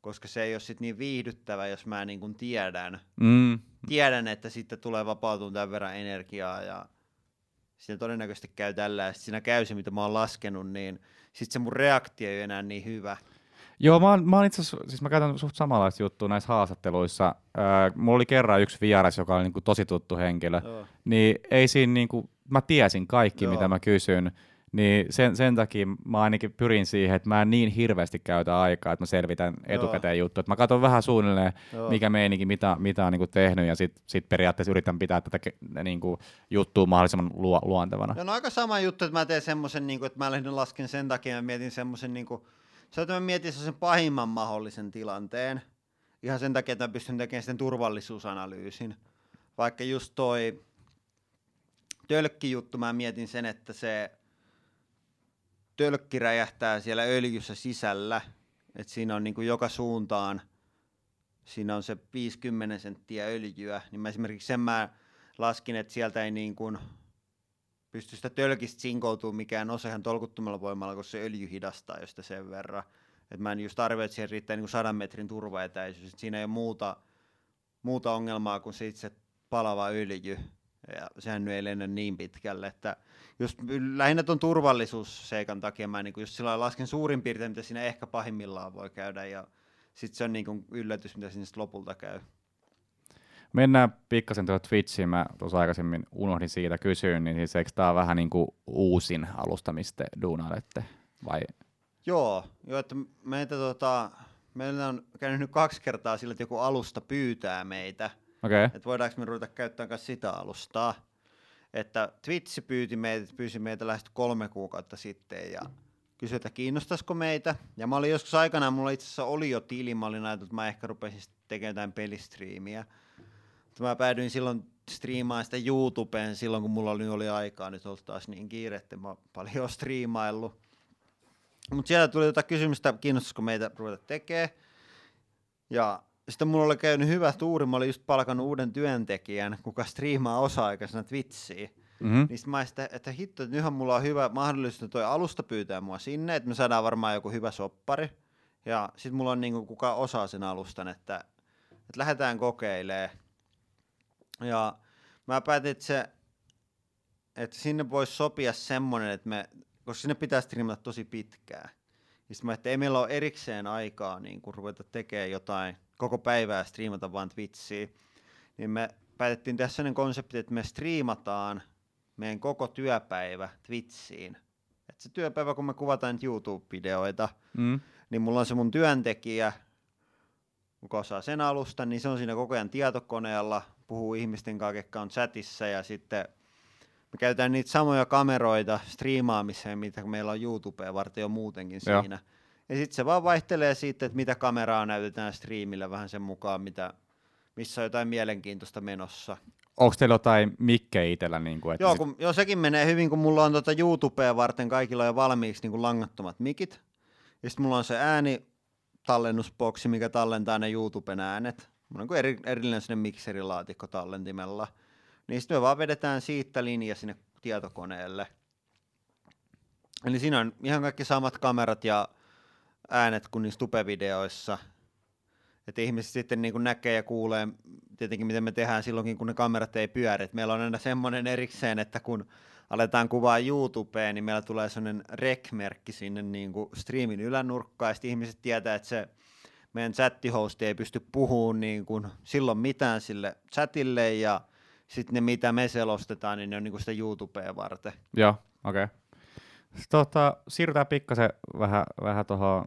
koska se ei ole sit niin viihdyttävä, jos mä niin kuin tiedän, mm. tiedän, että sitten tulee vapautumaan tämän verran energiaa ja siinä todennäköisesti käy tällä, ja siinä käy se, mitä mä oon laskenut, niin sitten se mun reaktio ei ole enää niin hyvä. Joo, mä oon, mä oon itse siis mä käytän suht samanlaista juttua näissä haastatteluissa. Öö, mulla oli kerran yksi vieras, joka oli niinku tosi tuttu henkilö, Joo. niin ei siinä niinku, mä tiesin kaikki, Joo. mitä mä kysyn, niin sen, sen takia mä ainakin pyrin siihen, että mä en niin hirveästi käytä aikaa, että mä selvitän etukäteen juttu. Että mä katson vähän suunnilleen, Joo. mikä meininki, mitä, mitä on niin tehnyt, ja sitten sit periaatteessa yritän pitää tätä niin kuin, juttua mahdollisimman luo, luontevana. No, no aika sama juttu, että mä teen semmoisen, niin kuin, että mä lähdin lasken sen takia, mä mietin semmoisen, niin kuin, se että mä mietin sen pahimman mahdollisen tilanteen, ihan sen takia, että mä pystyn tekemään sitten turvallisuusanalyysin. Vaikka just toi tölkki-juttu, mä mietin sen, että se tölkki räjähtää siellä öljyssä sisällä, että siinä on niin kuin joka suuntaan, siinä on se 50 senttiä öljyä, niin mä esimerkiksi sen mä laskin, että sieltä ei niin kuin pysty sitä tölkistä sinkoutumaan mikään osa ihan tolkuttomalla voimalla, koska se öljy hidastaa josta sen verran. Et mä en just arvio, että siihen riittää niin sadan metrin turvaetäisyys, että siinä ei ole muuta, muuta ongelmaa kuin se itse palava öljy ja sehän nyt ei lennä niin pitkälle, että just lähinnä tuon turvallisuusseikan takia mä niin just sillä lasken suurin piirtein, mitä siinä ehkä pahimmillaan voi käydä, ja sitten se on niin kuin yllätys, mitä siinä lopulta käy. Mennään pikkasen tuohon Twitchiin, mä tuossa aikaisemmin unohdin siitä kysyä, niin siis eikö tämä vähän niin kuin uusin alusta, mistä duunailette, vai? Joo, joo että meitä tota, meillä on käynyt nyt kaksi kertaa sillä, että joku alusta pyytää meitä, Okei. että voidaanko me ruveta käyttämään myös sitä alustaa. Että Twitch pyyti meitä, pyysi meitä lähes kolme kuukautta sitten ja kysyi, että kiinnostaisiko meitä. Ja mä olin joskus aikanaan, mulla itse asiassa oli jo tili, mä olin ajatellut, että mä ehkä rupesin tekemään jotain pelistriimiä. Mutta mä päädyin silloin striimaan sitä YouTubeen silloin, kun mulla oli, oli aikaa. Nyt ollut taas niin kiire, että mä paljon striimaillut. Mutta siellä tuli jotain kysymystä, kiinnostaisiko meitä ruveta tekemään. Ja sitten mulla oli käynyt hyvä tuuri, mä olin just palkannut uuden työntekijän, kuka striimaa osa-aikaisena Twitchiin. Mm-hmm. Niin mä sitä, että hitto, että nythän mulla on hyvä mahdollisuus toi alusta pyytää mua sinne, että me saadaan varmaan joku hyvä soppari. Ja sit mulla on niinku kuka osaa sen alustan, että, että lähdetään kokeilemaan. Ja mä päätin, että, se, että sinne voisi sopia semmonen, että me, koska sinne pitää striimata tosi pitkään. Ja sit mä, että ei meillä ole erikseen aikaa niin kun ruveta tekemään jotain koko päivää striimata vaan Twitchiin. Niin me päätettiin tehdä sellainen konsepti, että me striimataan meidän koko työpäivä Twitchiin. Et se työpäivä, kun me kuvataan nyt YouTube-videoita, Mm. niin mulla on se mun työntekijä, kuka osaa sen alusta, niin se on siinä koko ajan tietokoneella, puhuu ihmisten kanssa, ketkä on chatissa ja sitten me käytetään niitä samoja kameroita striimaamiseen, mitä meillä on YouTubea varten jo muutenkin Joo. Ja sitten se vaan vaihtelee siitä, että mitä kameraa näytetään striimillä vähän sen mukaan, mitä, missä on jotain mielenkiintoista menossa. Onko teillä jotain mikkejä itsellä? Niin kuin, että Joo, sit- kun, joo, sekin menee hyvin, kun mulla on tota YouTubea varten kaikilla jo valmiiksi niin kuin langattomat mikit. Ja sitten mulla on se ääni tallennusboksi, mikä tallentaa ne YouTuben äänet. Mulla on kuin eri, erillinen sinne mikserilaatikko tallentimella. Niin sitten me vaan vedetään siitä linja sinne tietokoneelle. Eli siinä on ihan kaikki samat kamerat ja äänet kuin niissä tupevideoissa. Että ihmiset sitten niin näkee ja kuulee tietenkin, miten me tehdään silloinkin, kun ne kamerat ei pyöri. Et meillä on aina semmoinen erikseen, että kun aletaan kuvaa YouTubeen, niin meillä tulee semmoinen rec-merkki sinne niin kuin streamin ylänurkkaan, ja sitten ihmiset tietää, että se meidän chattihosti ei pysty puhumaan niin kuin silloin mitään sille chatille, ja sitten ne, mitä me selostetaan, niin ne on niin kuin sitä YouTubea varten. Joo, okei. Okay. Tota, siirrytään pikkasen vähän, vähän tuohon,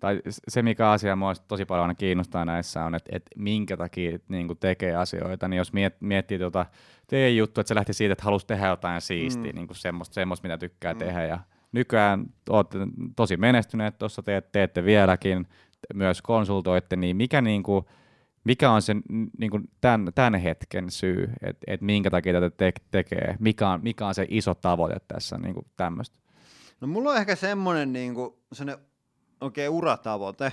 tai se mikä asia mua tosi paljon aina kiinnostaa näissä on, että, että minkä takia niin tekee asioita, niin jos miet, miettii tuota teidän juttu, että se lähti siitä, että halusi tehdä jotain siistiä, Mm. niin kuin semmoista, semmoista, mitä tykkää Mm. tehdä, ja nykyään olette tosi menestyneet, tuossa teet, teette vieläkin, myös konsultoitte, niin mikä niin kuin, mikä on se niin kuin tämän, tämän hetken syy, että et minkä takia tätä te- tekee, mikä on, mikä on se iso tavoite tässä niin kuin tämmöistä? No mulla on ehkä semmoinen niin kuin, oikein uratavoite.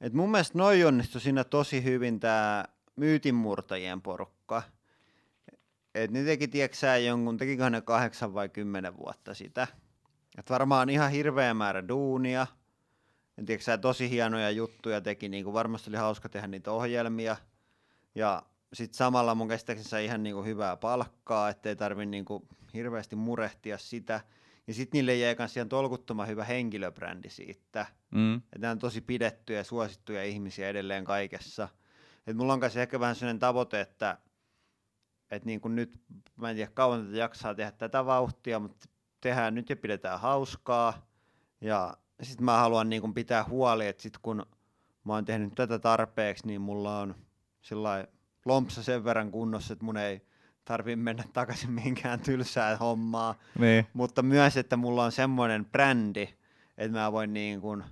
Et mun mielestä noi onnistui siinä tosi hyvin tämä myytinmurtajien porukka. Et ne teki, tieksää, jonkun, tekiköhän ne kahdeksan vai kymmenen vuotta sitä. Et varmaan ihan hirveä määrä duunia. Ja tieksää, tosi hienoja juttuja teki, niin kuin varmasti oli hauska tehdä niitä ohjelmia. Ja sitten samalla mun käsittääkseni ihan niinku hyvää palkkaa, ettei tarvi niinku hirveästi murehtia sitä. Ja sitten niille jäi kans ihan tolkuttoman hyvä henkilöbrändi siitä. Mm. Että nämä on tosi pidettyjä ja suosittuja ihmisiä edelleen kaikessa. Et mulla on kanssa ehkä vähän sellainen tavoite, että et niin kuin nyt, mä en tiedä kauan tätä jaksaa tehdä tätä vauhtia, mutta tehdään nyt ja pidetään hauskaa. Ja sitten mä haluan niin kuin pitää huoli, että sit kun mä oon tehnyt tätä tarpeeksi, niin mulla on sillä lompsa sen verran kunnossa, että mun ei tarvi mennä takaisin mihinkään tylsään hommaa. Niin. mutta myös, että mulla on semmoinen brändi, että mä voin niin kuin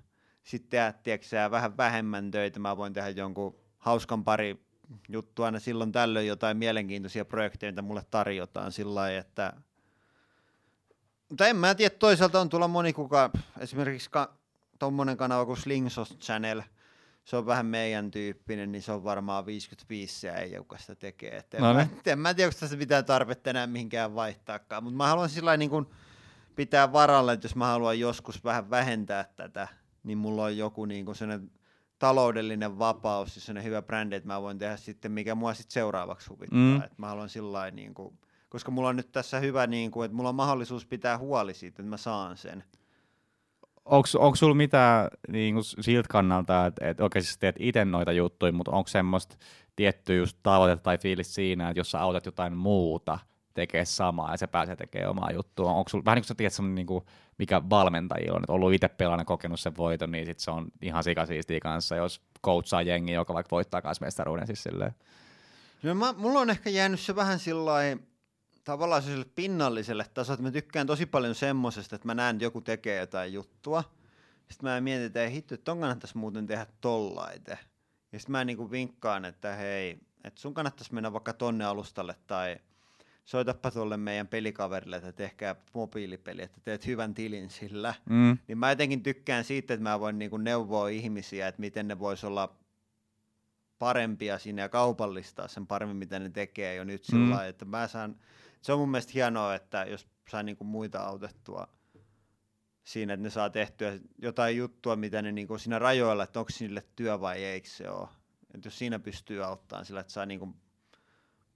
sitten tehdä vähän vähemmän töitä, mä voin tehdä jonkun hauskan pari juttua aina silloin tällöin jotain mielenkiintoisia projekteja, mitä mulle tarjotaan sillä lailla, että mutta en mä tiedä, toisaalta on tulla moni kuka, esimerkiksi ka, tommonen kanava kuin Slingshot Channel, se on vähän meidän tyyppinen, niin se on varmaan 55 ja ei joka sitä tekee. Et en, No mä, niin. en mä tiedä, onko tässä mitään tarvetta enää mihinkään vaihtaakaan, mutta mä haluan sillä niin kuin pitää varalle, että jos mä haluan joskus vähän vähentää tätä, niin mulla on joku niin kuin sellainen taloudellinen vapaus ja sellainen hyvä brändi, että mä voin tehdä sitten, mikä mua sitten seuraavaksi huvittaa. Mm. Että mä haluan sillä niin kuin, koska mulla on nyt tässä hyvä, niin kuin, että mulla on mahdollisuus pitää huoli siitä, että mä saan sen. Onko sulla mitään niin siltä kannalta, että et, okei siis teet itse noita juttuja, mutta onko semmoista tiettyä just tavoitetta tai fiilis siinä, että jos sä autat jotain muuta tekee samaa ja se pääsee tekemään omaa juttua, onko sulla, vähän niin kuin sä tiedät niin kuin, mikä valmentajilla on, että ollut itse pelaana kokenut sen voiton, niin sit se on ihan sikasiistiä kanssa, jos coachaa jengi, joka vaikka voittaa kanssa mestaruuden siis. No mä, mulla on ehkä jäänyt se vähän sillä tavallaan sille pinnalliselle tasolle, että mä tykkään tosi paljon semmosesta, että mä näen, että joku tekee jotain juttua. Sitten mä mietin, että ei hitto, että ton kannattaisi muuten tehdä tollaite. Ja sitten mä niinku vinkkaan, että hei, että sun kannattaisi mennä vaikka tonne alustalle tai soitapa tuolle meidän pelikaverille, että tehkää mobiilipeli, että teet hyvän tilin sillä. Mm. Niin mä jotenkin tykkään siitä, että mä voin niinku neuvoa ihmisiä, että miten ne vois olla parempia siinä ja kaupallistaa sen paremmin, mitä ne tekee jo nyt mm. sillä että mä saan, se on mun mielestä hienoa, että jos saa niinku muita autettua siinä, että ne saa tehtyä jotain juttua, mitä ne niinku siinä rajoilla, että onko sille työ vai eikö se ole. Että jos siinä pystyy auttamaan sillä, että saa niinku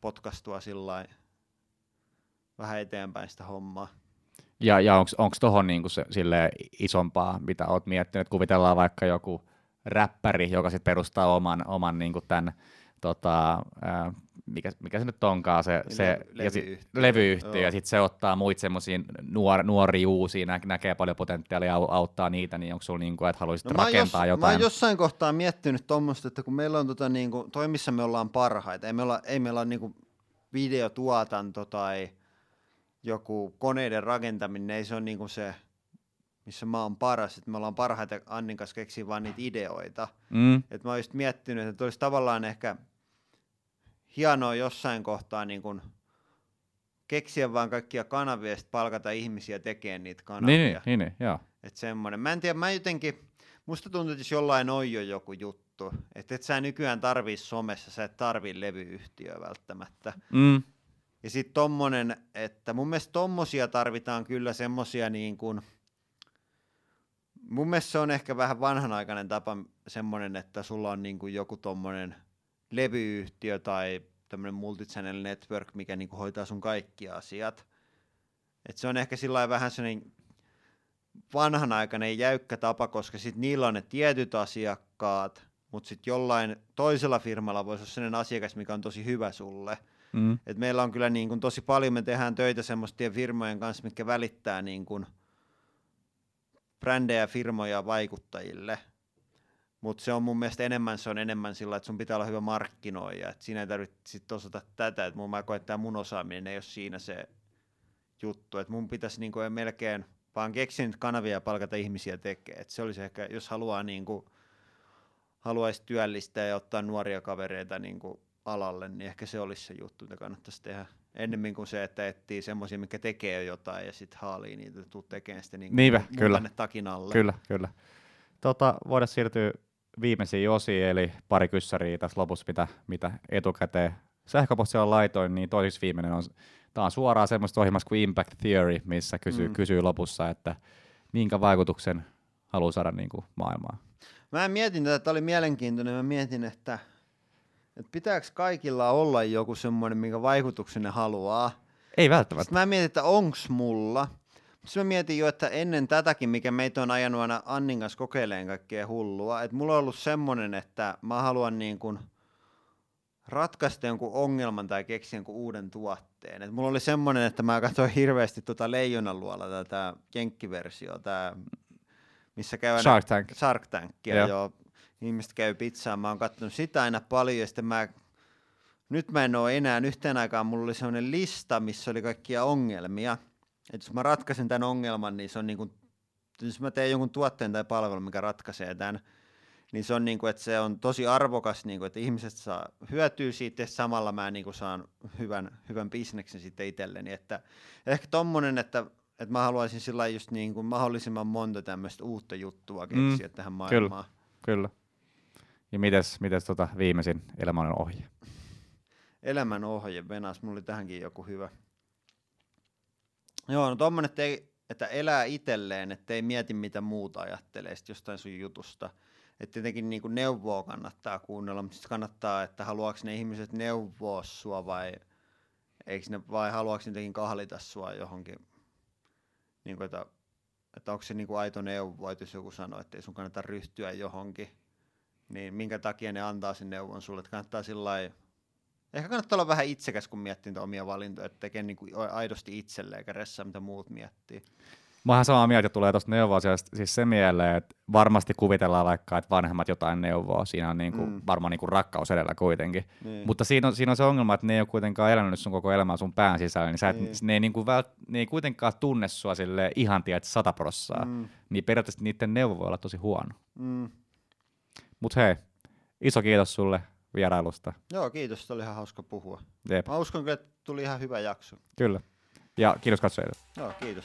potkastua sillä vähän eteenpäin sitä hommaa. Ja, ja onko tuohon niinku se, isompaa, mitä olet miettinyt? Kuvitellaan vaikka joku räppäri, joka sitten perustaa oman, oman niinku tämän, tota, ää, mikä, mikä se nyt onkaan, se, se Le- ja sit, levyyhtiö, ja sitten se ottaa muita semmoisia nuor, nuoria uusia, nä, näkee paljon potentiaalia ja auttaa niitä, niin onko sulla niinku, että haluaisit no, rakentaa jos, jotain? Mä oon jossain kohtaa miettinyt tuommoista, että kun meillä on tota, niinku, toi missä me ollaan parhaita, ei meillä, ei meillä ole niinku videotuotanto tai joku koneiden rakentaminen, ei se ole niinku se missä mä oon paras, että me ollaan parhaita Annin kanssa keksiä vaan niitä ideoita. Mm. Et mä oon just miettinyt, että olisi tavallaan ehkä hienoa jossain kohtaa niin kun keksiä vaan kaikkia kanavia ja palkata ihmisiä tekemään niitä kanavia. Niin, niin, niin joo. Et semmoinen. Mä en tiedä, mä jotenkin, musta tuntuu, että jos jollain on jo joku juttu, että et sä nykyään tarvii somessa, sä et tarvii levyyhtiöä välttämättä. Mm. Ja sitten tommonen, että mun mielestä tommosia tarvitaan kyllä semmosia niin kuin, mun mielestä se on ehkä vähän vanhanaikainen tapa semmoinen, että sulla on niin kuin joku tommonen levyyhtiö tai tämmöinen multichannel network, mikä niin kuin hoitaa sun kaikki asiat. Et se on ehkä sillä vähän sellainen vanhanaikainen jäykkä tapa, koska sit niillä on ne tietyt asiakkaat, mutta sitten jollain toisella firmalla voisi olla sellainen asiakas, mikä on tosi hyvä sulle. Mm. Et meillä on kyllä niin kuin tosi paljon, me tehdään töitä semmoisten firmojen kanssa, mitkä välittää niin kuin – brändejä, firmoja vaikuttajille, mutta se on mun mielestä enemmän, se on enemmän sillä, että sun pitää olla hyvä markkinoija, että siinä ei tarvitse sitten osata tätä, että mun mä koen, että mun osaaminen ei ole siinä se juttu, että mun pitäisi niin kuin melkein vaan keksiä nyt kanavia ja palkata ihmisiä tekemään, että se olisi ehkä, jos haluaa niin kuin, haluaisi työllistää ja ottaa nuoria kavereita niin kuin alalle, niin ehkä se olisi se juttu, mitä kannattaisi tehdä ennemmin kuin se, että etsii semmoisia, mikä tekee jotain ja sitten haalii niitä, tuu tekemään sitten niin Niinpä, kyllä. takin alle. Kyllä, kyllä. Tota, voidaan siirtyä viimeisiin osiin, eli pari kyssäriä tässä lopussa, mitä, mitä etukäteen sähköpostilla laitoin, niin toisiksi viimeinen on, tämä on suoraan semmoista ohjelmasta kuin Impact Theory, missä kysyy, mm. kysyy lopussa, että minkä vaikutuksen haluaa saada niin kuin maailmaan. Mä mietin tätä, että oli mielenkiintoinen, mä mietin, että että pitääkö kaikilla olla joku semmoinen, minkä vaikutuksen ne haluaa. Ei välttämättä. Sitten mä mietin, että onks mulla. Sitten mä mietin jo, että ennen tätäkin, mikä meitä on ajanut aina Annin kanssa kokeileen kaikkea hullua, että mulla on ollut semmoinen, että mä haluan niin kuin ratkaista jonkun ongelman tai keksiä jonkun uuden tuotteen. Et mulla oli semmoinen, että mä katsoin hirveästi tuota Leijonan luola tätä jenkkiversio, tää, missä käy Shark Tank. Shark Tankia, joo ihmiset käy pizzaa, mä oon katsonut sitä aina paljon ja sitten mä, nyt mä en oo enää, yhteen aikaan mulla oli sellainen lista, missä oli kaikkia ongelmia, että jos mä ratkaisin tämän ongelman, niin se on niin kuin, jos mä teen jonkun tuotteen tai palvelun, mikä ratkaisee tämän, niin se on niin kuin, että se on tosi arvokas, niin kuin, että ihmiset saa hyötyä siitä ja samalla mä niin kuin saan hyvän, hyvän bisneksen sitten itselleni. Että ehkä tommonen, että, että mä haluaisin sillä just niin kuin mahdollisimman monta tämmöistä uutta juttua keksiä mm, tähän maailmaan. Kyllä, kyllä. Ja mites, mites tota viimeisin elämän ohje? Elämän ohje, Venas, mulla oli tähänkin joku hyvä. Joo, no tommonen, että, ei, että elää itselleen, ettei mieti mitä muuta ajattelee jostain sun jutusta. Että tietenkin niin kuin neuvoa kannattaa kuunnella, mutta sitten kannattaa, että haluaako ne ihmiset neuvoa sua vai, eikö ne, vai haluaako ne jotenkin kahlita sua johonkin, niin kuin, että, että onko se niin kuin aito neuvo, että jos joku sanoo, että ei sun kannata ryhtyä johonkin, niin minkä takia ne antaa sen neuvon sulle, että kannattaa sillä Ehkä kannattaa olla vähän itsekäs, kun miettii omia valintoja, että tekee niin kuin aidosti itselleen, eikä ressaa, mitä muut miettii. Mä oon samaa mieltä, että tulee tuosta neuvoa siis se mieleen, että varmasti kuvitellaan vaikka, että vanhemmat jotain neuvoa, siinä on niinku, mm. varmaan niinku rakkaus edellä kuitenkin. Niin. Mutta siinä on, siinä on se ongelma, että ne ei ole kuitenkaan elänyt sun koko elämää sun pään sisällä, niin, sä et, niin. ne, ei niinku vält, ne ei kuitenkaan tunne sua sille ihan tiedät sata prossaa. Mm. Niin periaatteessa niiden neuvo voi olla tosi huono. Mm. Mutta hei, iso kiitos sulle vierailusta. Joo, kiitos. oli ihan hauska puhua. Jep. Mä uskon, että tuli ihan hyvä jakso. Kyllä. Ja kiitos katsojille. Joo, kiitos.